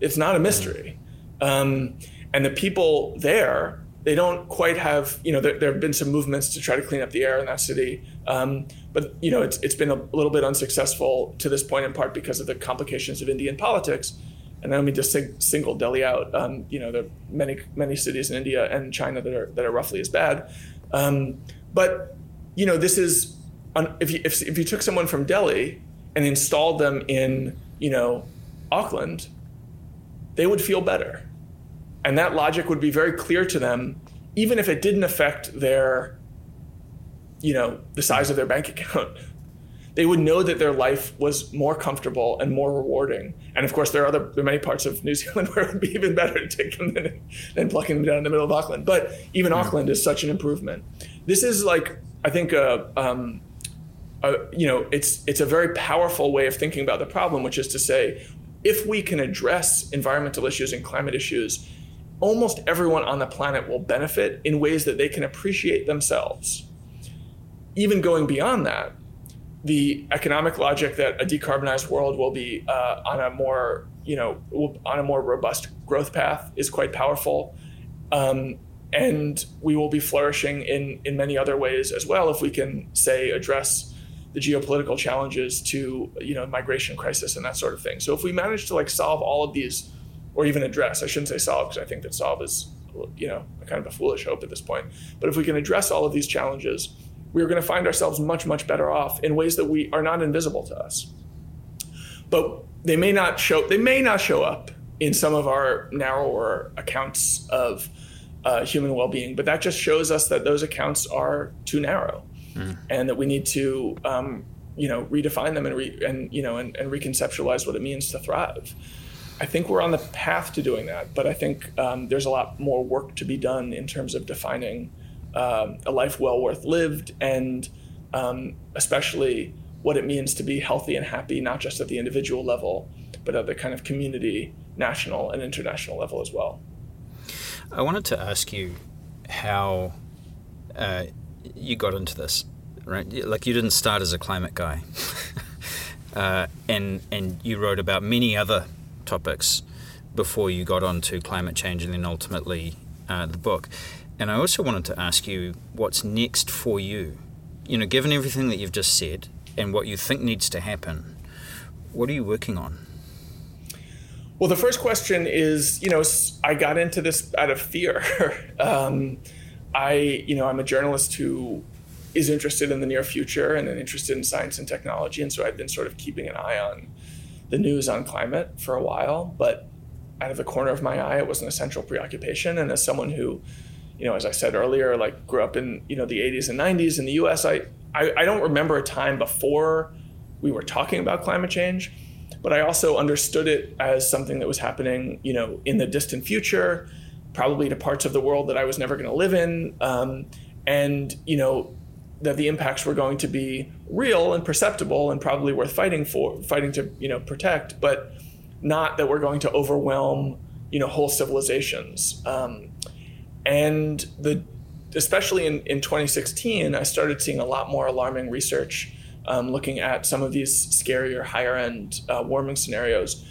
it's not a mystery. Um, and the people there, they don't quite have, you know, there, there, have been some movements to try to clean up the air in that city. Um, but, you know, it's, it's been a little bit unsuccessful to this point in part because of the complications of Indian politics. And then let me just sing, single Delhi out. Um, you know, there are many, many cities in India and China that are, that are roughly as bad. Um, but, you know, this is, if you, if, if you took someone from Delhi and installed them in, you know, Auckland, they would feel better. And that logic would be very clear to them, even if it didn't affect their, you know, the size of their bank account. They would know that their life was more comfortable and more rewarding. And of course, there are other there are many parts of New Zealand where it would be even better to take them than, than plucking them down in the middle of Auckland. But even yeah. Auckland is such an improvement. This is like I think a, um, a, you know it's it's a very powerful way of thinking about the problem, which is to say if we can address environmental issues and climate issues, almost everyone on the planet will benefit in ways that they can appreciate themselves. Even going beyond that, the economic logic that a decarbonized world will be uh, on a more, you know, on a more robust growth path is quite powerful. Um, and we will be flourishing in, in many other ways as well if we can, say, address the geopolitical challenges to you know migration crisis and that sort of thing. So if we manage to like solve all of these, or even address, I shouldn't say solve because I think that solve is you know kind of a foolish hope at this point. But if we can address all of these challenges, we are going to find ourselves much much better off in ways that we are not invisible to us. But they may not show they may not show up in some of our narrower accounts of uh, human well-being, but that just shows us that those accounts are too narrow mm. and that we need to um, you know redefine them and re- and you know and, and, reconceptualize what it means to thrive. I think we're on the path to doing that, but I think um, there's a lot more work to be done in terms of defining um, a life well worth lived, and um, especially what it means to be healthy and happy, not just at the individual level, but at the kind of community, national, and international level as well. I wanted to ask you how uh, you got into this, right? Like you didn't start as a climate guy, uh, and and you wrote about many other topics before you got onto climate change, and then ultimately uh, the book. And I also wanted to ask you what's next for you. You know, given everything that you've just said and what you think needs to happen, what are you working on? Well, the first question is, you know, I got into this out of fear. um, I, you know, I'm a journalist who is interested in the near future and then interested in science and technology, and so I've been sort of keeping an eye on the news on climate for a while. But out of the corner of my eye, it wasn't a central preoccupation. And as someone who, you know, as I said earlier, like grew up in you know the 80s and 90s in the U.S., I I, I don't remember a time before we were talking about climate change but I also understood it as something that was happening, you know, in the distant future probably to parts of the world that I was never going to live in, um, and you know that the impacts were going to be real and perceptible and probably worth fighting for, fighting to you know protect, but not that we're going to overwhelm you know whole civilizations. Um, and the especially in, in 2016, I started seeing a lot more alarming research um, looking at some of these scarier, higher end uh, warming scenarios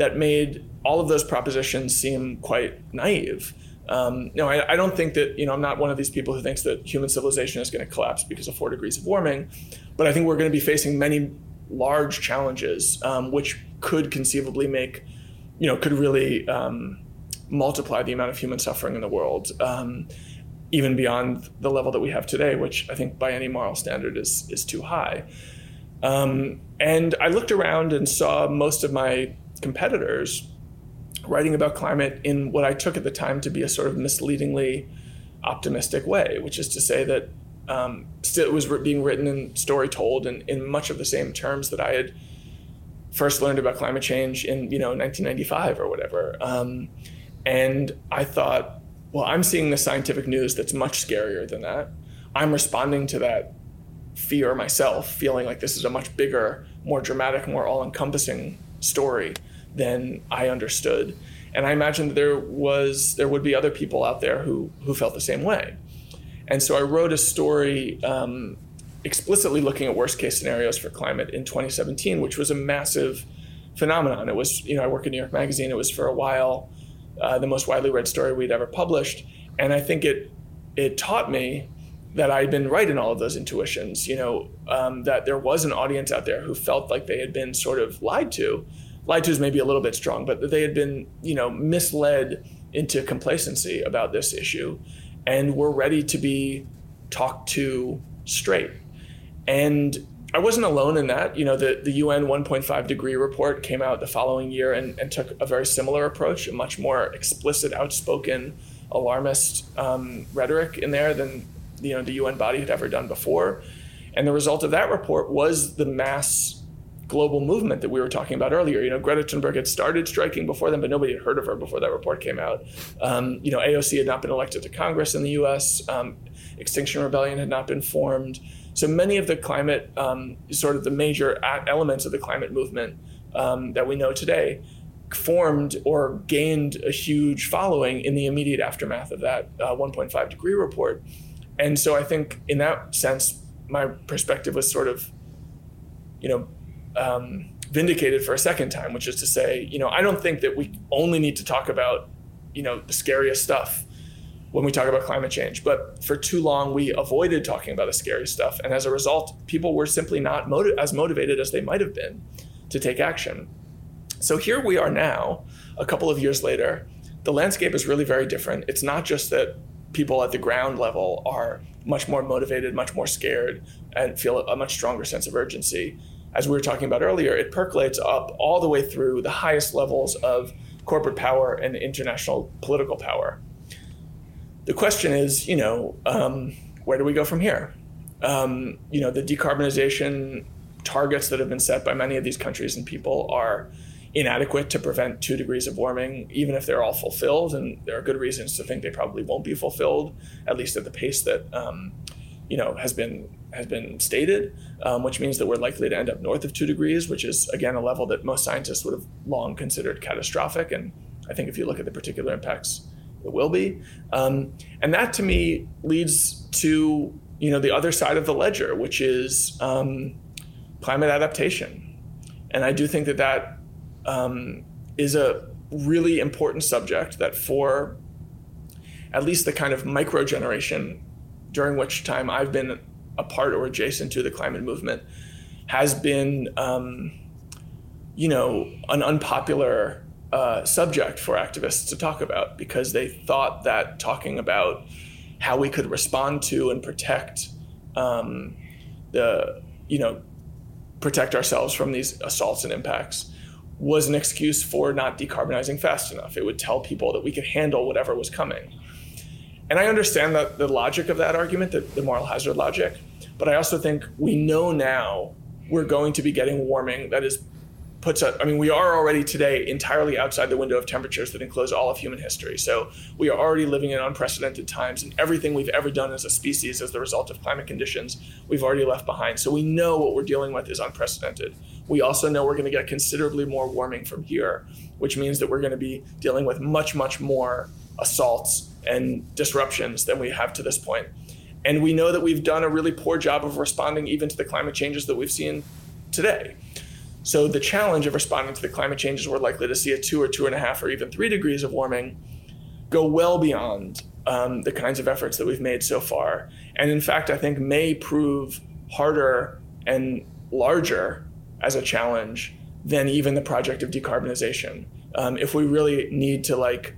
that made all of those propositions seem quite naive. Um, no, I, I, don't think that, you know, I'm not one of these people who thinks that human civilization is going to collapse because of four degrees of warming, but I think we're going to be facing many large challenges, um, which could conceivably make, you know, could really um, multiply the amount of human suffering in the world, um, even beyond the level that we have today, which I think by any moral standard is, is too high. Um, and I looked around and saw most of my competitors writing about climate in what I took at the time to be a sort of misleadingly optimistic way, which is to say that um, it was being written and story told in, in much of the same terms that I had first learned about climate change in you know 1995 or whatever, um, and I thought, well, I'm seeing the scientific news that's much scarier than that. I'm responding to that fear myself, feeling like this is a much bigger, more dramatic, more all-encompassing story than I understood. And I imagined that there was there would be other people out there who who felt the same way. And so I wrote a story um, explicitly looking at worst case scenarios for climate in 2017, which was a massive phenomenon. It was, you know, I work at New York Magazine. It was for a while uh, the most widely read story we'd ever published, and I think it it taught me that I'd been right in all of those intuitions. You know, um, that there was an audience out there who felt like they had been sort of lied to. Lied to is maybe a little bit strong, but they had been, you know, misled into complacency about this issue, and were ready to be talked to straight. And I wasn't alone in that. You know, the, the UN 1.5 degree report came out the following year and, and took a very similar approach, a much more explicit, outspoken, alarmist um, rhetoric in there than you know the UN body had ever done before. And the result of that report was the mass global movement that we were talking about earlier. You know, Greta Thunberg had started striking before then, but nobody had heard of her before that report came out. Um, you know, AOC had not been elected to Congress in the U.S. Um, Extinction Rebellion had not been formed. So many of the climate, um, sort of the major elements of the climate movement um, that we know today, formed or gained a huge following in the immediate aftermath of that uh, 1.5 degree report. And so I think in that sense, my perspective was sort of, you know, um, vindicated for a second time, which is to say, you know, I don't think that we only need to talk about, you know, the scariest stuff when we talk about climate change. But for too long, we avoided talking about the scary stuff. And as a result, people were simply not motiv- as motivated as they might have been to take action. So here we are now, a couple of years later. The landscape is really very different. It's not just that people at the ground level are much more motivated, much more scared, and feel a much stronger sense of urgency. As we were talking about earlier, it percolates up all the way through the highest levels of corporate power and international political power the question is, you know, um, where do we go from here? Um, you know, the decarbonization targets that have been set by many of these countries and people are inadequate to prevent two degrees of warming, even if they're all fulfilled. And there are good reasons to think they probably won't be fulfilled, at least at the pace that um, you know has been has been stated, um, which means that we're likely to end up north of two degrees, which is again a level that most scientists would have long considered catastrophic. And I think if you look at the particular impacts it will be. Um, and that to me leads to you know the other side of the ledger, which is um, climate adaptation. And I do think that that um, is a really important subject that for at least the kind of micro generation during which time I've been a part or adjacent to the climate movement has been, um, you know, an unpopular uh, subject for activists to talk about because they thought that talking about how we could respond to and protect um, the, you know, protect ourselves from these assaults and impacts was an excuse for not decarbonizing fast enough. It would tell people that we could handle whatever was coming. And I understand that the logic of that argument, the, the moral hazard logic, but I also think we know now we're going to be getting warming that is puts us, I mean, we are already today entirely outside the window of temperatures that enclose all of human history. So we are already living in unprecedented times, and everything we've ever done as a species as the result of climate conditions, we've already left behind. So we know what we're dealing with is unprecedented. We also know we're going to get considerably more warming from here, which means that we're going to be dealing with much, much more assaults and disruptions than we have to this point. And we know that we've done a really poor job of responding even to the climate changes that we've seen today. So the challenge of responding to the climate changes we're likely to see at two or two and a half or even three degrees of warming go well beyond um, the kinds of efforts that we've made so far. And in fact, I think may prove harder and larger as a challenge than even the project of decarbonization. Um, if we really need to like,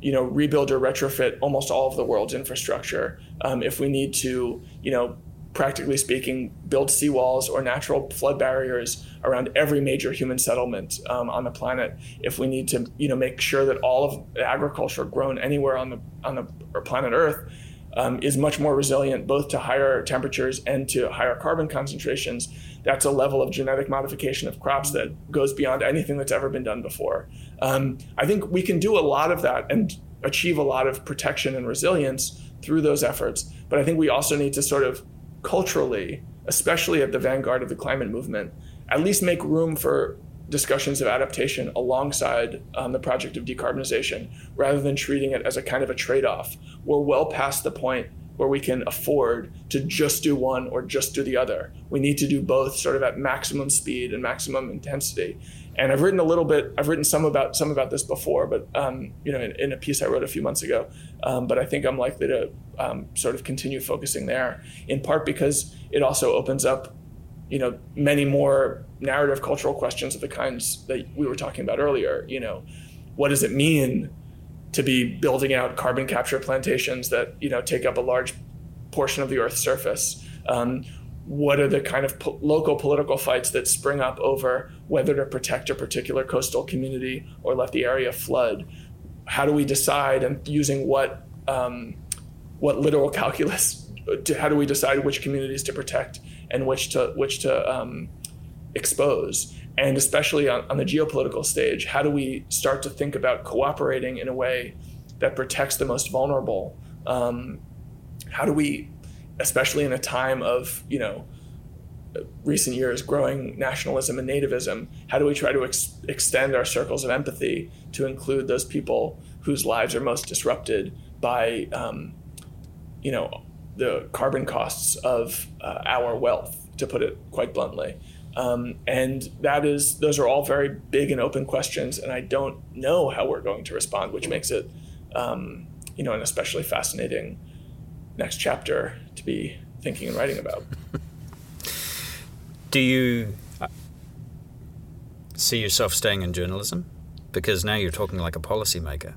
you know, rebuild or retrofit almost all of the world's infrastructure, um, if we need to, you know, practically speaking, build seawalls or natural flood barriers around every major human settlement um, on the planet. If we need to, you know, make sure that all of agriculture grown anywhere on the on the planet Earth um, is much more resilient both to higher temperatures and to higher carbon concentrations. That's a level of genetic modification of crops that goes beyond anything that's ever been done before. Um, I think we can do a lot of that and achieve a lot of protection and resilience through those efforts. But I think we also need to sort of culturally, especially at the vanguard of the climate movement, at least make room for discussions of adaptation alongside um, the project of decarbonization rather than treating it as a kind of a trade off. We're well past the point where we can afford to just do one or just do the other. We need to do both sort of at maximum speed and maximum intensity. And I've written a little bit, I've written some about some about this before, but um, you know, in, in, a piece I wrote a few months ago. Um, but I think I'm likely to um, sort of continue focusing there, in part because it also opens up you know many more narrative cultural questions of the kinds that we were talking about earlier you know what does it mean to be building out carbon capture plantations that you know take up a large portion of the earth's surface? Um, what are the kind of po- local political fights that spring up over whether to protect a particular coastal community or let the area flood? How do we decide and using what um, what literal calculus to, how do we decide which communities to protect and which to which to um, expose. And especially on, on the geopolitical stage, how do we start to think about cooperating in a way that protects the most vulnerable? Um, how do we, especially in a time of you know recent years growing nationalism and nativism, how do we try to ex- extend our circles of empathy to include those people whose lives are most disrupted by, um, you know, the carbon costs of uh, our wealth, to put it quite bluntly. Um, and that is, those are all very big and open questions, and I don't know how we're going to respond, which makes it, um, you know, an especially fascinating next chapter to be thinking and writing about. Do you uh, see yourself staying in journalism? Because now you're talking like a policymaker.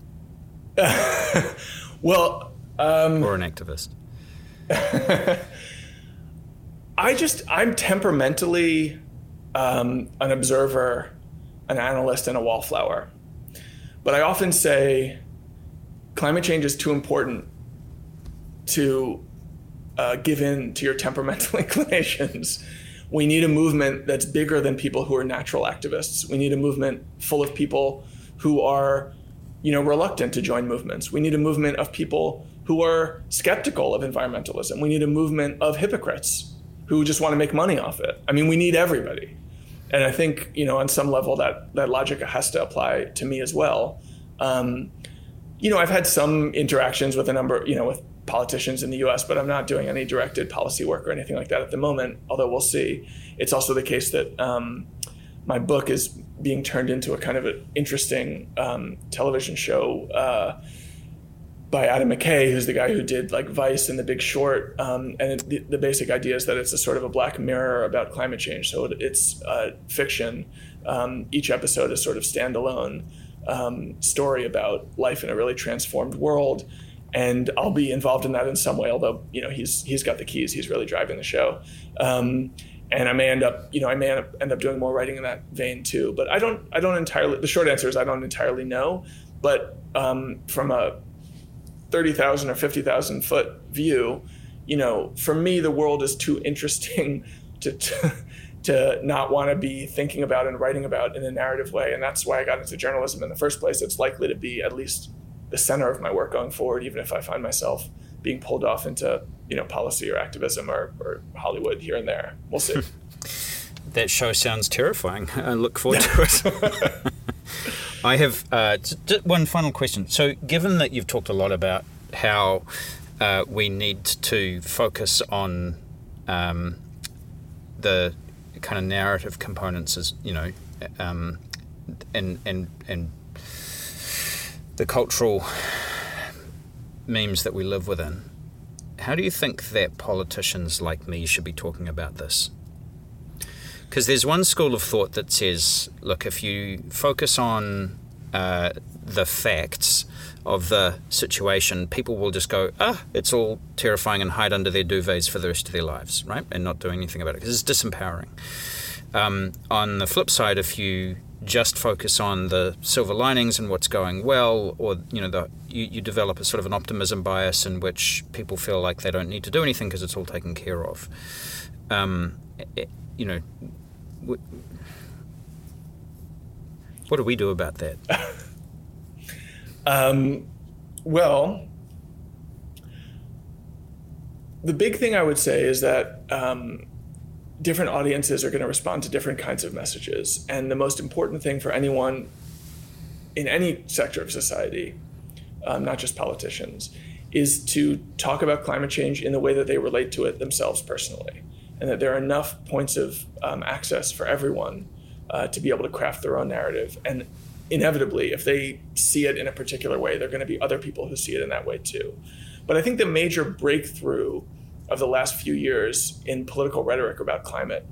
well, um, or an activist. I just I'm temperamentally um, an observer, an analyst, and a wallflower. But I often say climate change is too important to uh, give in to your temperamental inclinations. We need a movement that's bigger than people who are natural activists. We need a movement full of people who are, you know, reluctant to join movements. We need a movement of people who are skeptical of environmentalism. We need a movement of hypocrites who just want to make money off it. I mean, we need everybody. And I think, you know, on some level that, that logic has to apply to me as well. Um, you know, I've had some interactions with a number, you know, with politicians in the US, but I'm not doing any directed policy work or anything like that at the moment, although we'll see. It's also the case that um, my book is being turned into a kind of an interesting um, television show. Uh, by Adam McKay, who's the guy who did like Vice and The Big Short. Um, and it, the, the, basic idea is that it's a sort of a black mirror about climate change. So it, it's uh, fiction. Um, each episode is sort of standalone um, story about life in a really transformed world. And I'll be involved in that in some way, although you know he's he's got the keys. He's really driving the show. Um, and I may end up, you know, I may end up doing more writing in that vein too. But I don't, I don't entirely. The short answer is I don't entirely know. But um, from a 30,000 or 50,000 foot view, you know, for me, the world is too interesting to, to, to not want to be thinking about and writing about in a narrative way. And that's why I got into journalism in the first place. It's likely to be at least the center of my work going forward, even if I find myself being pulled off into, you know, policy or activism or, or Hollywood here and there. We'll see. that show sounds terrifying. I look forward to it. I have uh, one final question. So, given that you've talked a lot about how uh, we need to focus on um, the kind of narrative components, as you know, um, and and and the cultural memes that we live within. How do you think that politicians like me should be talking about this? Because there's one school of thought that says, look, if you focus on uh, the facts of the situation, people will just go, ah, it's all terrifying and hide under their duvets for the rest of their lives, right? And not do anything about it because it's disempowering. Um, on the flip side, if you just focus on the silver linings and what's going well, or you know, the, you, you develop a sort of an optimism bias in which people feel like they don't need to do anything because it's all taken care of. Um, it, you know, what do we do about that? um, well, the big thing I would say is that um, different audiences are going to respond to different kinds of messages. And the most important thing for anyone in any sector of society, um, not just politicians, is to talk about climate change in the way that they relate to it themselves personally. And that there are enough points of um, access for everyone uh, to be able to craft their own narrative. And inevitably, if they see it in a particular way, there are going to be other people who see it in that way too. But I think the major breakthrough of the last few years in political rhetoric about climate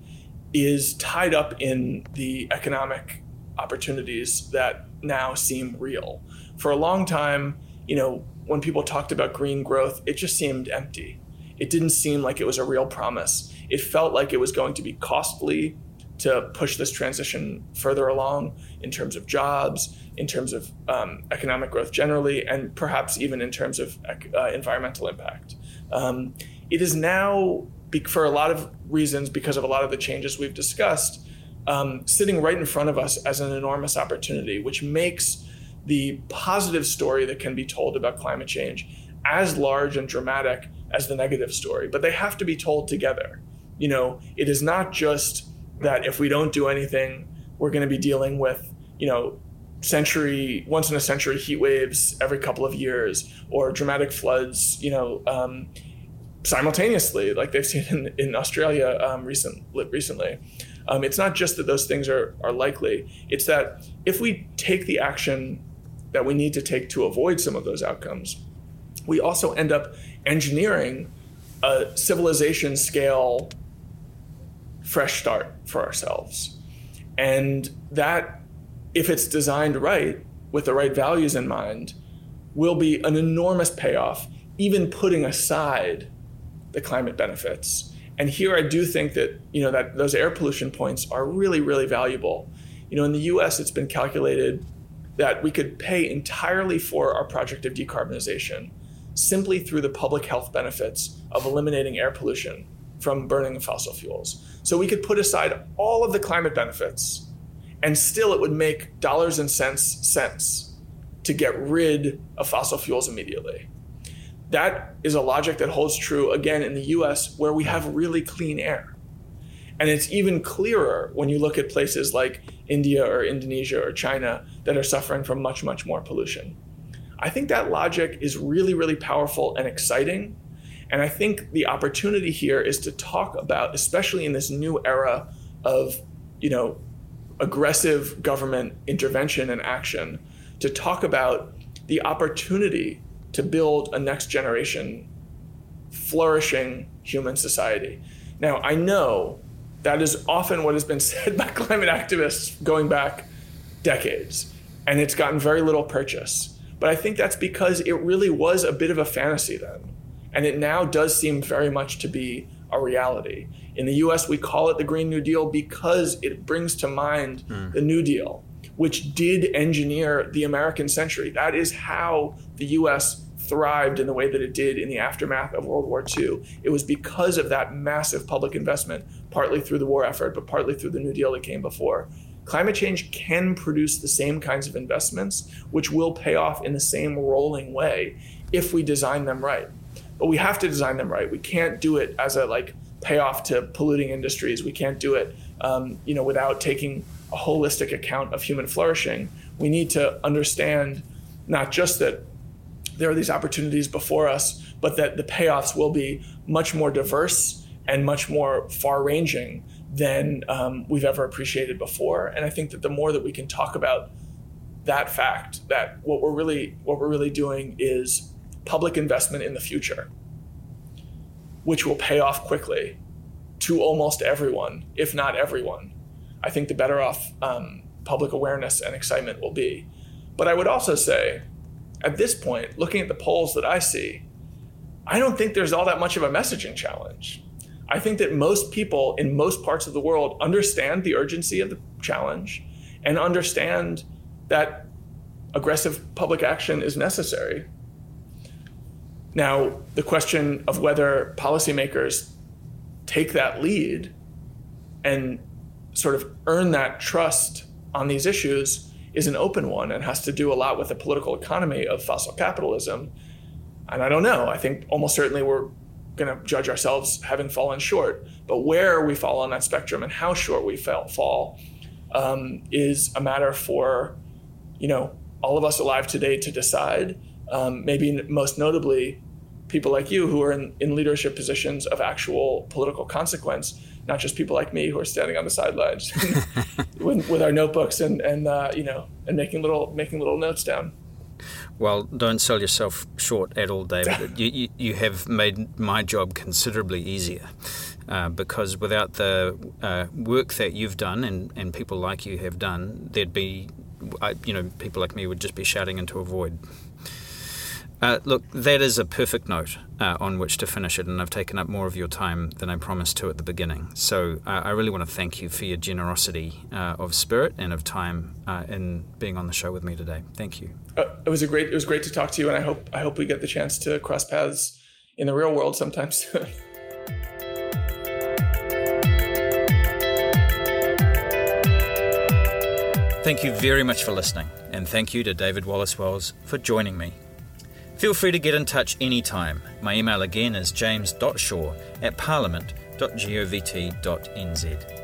is tied up in the economic opportunities that now seem real. For a long time, you know, when people talked about green growth, it just seemed empty. It didn't seem like it was a real promise. It felt like it was going to be costly to push this transition further along in terms of jobs, in terms of um, economic growth generally, and perhaps even in terms of uh, environmental impact. Um, it is now, for a lot of reasons, because of a lot of the changes we've discussed, um, sitting right in front of us as an enormous opportunity, which makes the positive story that can be told about climate change as large and dramatic as the negative story. But they have to be told together. You know, it is not just that if we don't do anything, we're going to be dealing with, you know, century, once in a century heat waves every couple of years or dramatic floods, you know, um, simultaneously, like they've seen in, in Australia um, recent, recently. Um, it's not just that those things are, are likely, it's that if we take the action that we need to take to avoid some of those outcomes, we also end up engineering a civilization scale fresh start for ourselves. And that, if it's designed right, with the right values in mind, will be an enormous payoff, even putting aside the climate benefits. And here I do think that, you know, that those air pollution points are really, really valuable. You know, in the US, it's been calculated that we could pay entirely for our project of decarbonization simply through the public health benefits of eliminating air pollution from burning fossil fuels. So we could put aside all of the climate benefits and still it would make dollars and cents sense to get rid of fossil fuels immediately. That is a logic that holds true again in the US where we have really clean air. And it's even clearer when you look at places like India or Indonesia or China that are suffering from much, much more pollution. I think that logic is really, really powerful and exciting. And I think the opportunity here is to talk about, especially in this new era of, you know, aggressive government intervention and action, to talk about the opportunity to build a next generation flourishing human society. Now, I know that is often what has been said by climate activists going back decades, and it's gotten very little purchase. But I think that's because it really was a bit of a fantasy then. And it now does seem very much to be a reality. In the US, we call it the Green New Deal because it brings to mind mm. the New Deal which did engineer the American century. That is how the US thrived in the way that it did in the aftermath of World War II. It was because of that massive public investment, partly through the war effort, but partly through the New Deal that came before. Climate change can produce the same kinds of investments, which will pay off in the same rolling way if we design them right. But we have to design them right. We can't do it as a like payoff to polluting industries. We can't do it, um, you know, without taking a holistic account of human flourishing, we need to understand not just that there are these opportunities before us, but that the payoffs will be much more diverse and much more far ranging than um, we've ever appreciated before. And I think that the more that we can talk about that fact, that what we're really what we're really doing is public investment in the future, which will pay off quickly to almost everyone, if not everyone. I think the better off um, public awareness and excitement will be. But I would also say, at this point, looking at the polls that I see, I don't think there's all that much of a messaging challenge. I think that most people in most parts of the world understand the urgency of the challenge and understand that aggressive public action is necessary. Now, the question of whether policymakers take that lead and sort of earn that trust on these issues is an open one and has to do a lot with the political economy of fossil capitalism. And I don't know. I think almost certainly we're going to judge ourselves having fallen short. But where we fall on that spectrum and how short we fall um, is a matter for, you know, all of us alive today to decide. Um, maybe most notably, people like you who are in, in leadership positions of actual political consequence not just people like me who are standing on the sidelines with, with, our notebooks and, and uh, you know and making little making little notes down. Well, don't sell yourself short at all, David. you, you, you, have made my job considerably easier uh, because without the uh, work that you've done and, and people like you have done, there'd be, you know, people like me would just be shouting into a void. Uh, look, that is a perfect note uh, on which to finish it, and I've taken up more of your time than I promised to at the beginning. So uh, I really want to thank you for your generosity uh, of spirit and of time uh, in being on the show with me today. Thank you. Uh, it was a great. It was great to talk to you, and I hope I hope we get the chance to cross paths in the real world sometime soon. Thank you very much for listening, and thank you to David Wallace Wells for joining me Feel free to get in touch anytime. My email again is james.shaw at parliament.govt.nz.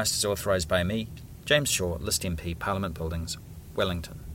podcast is authorised by me, James Shaw, List MP, Parliament Buildings, Wellington.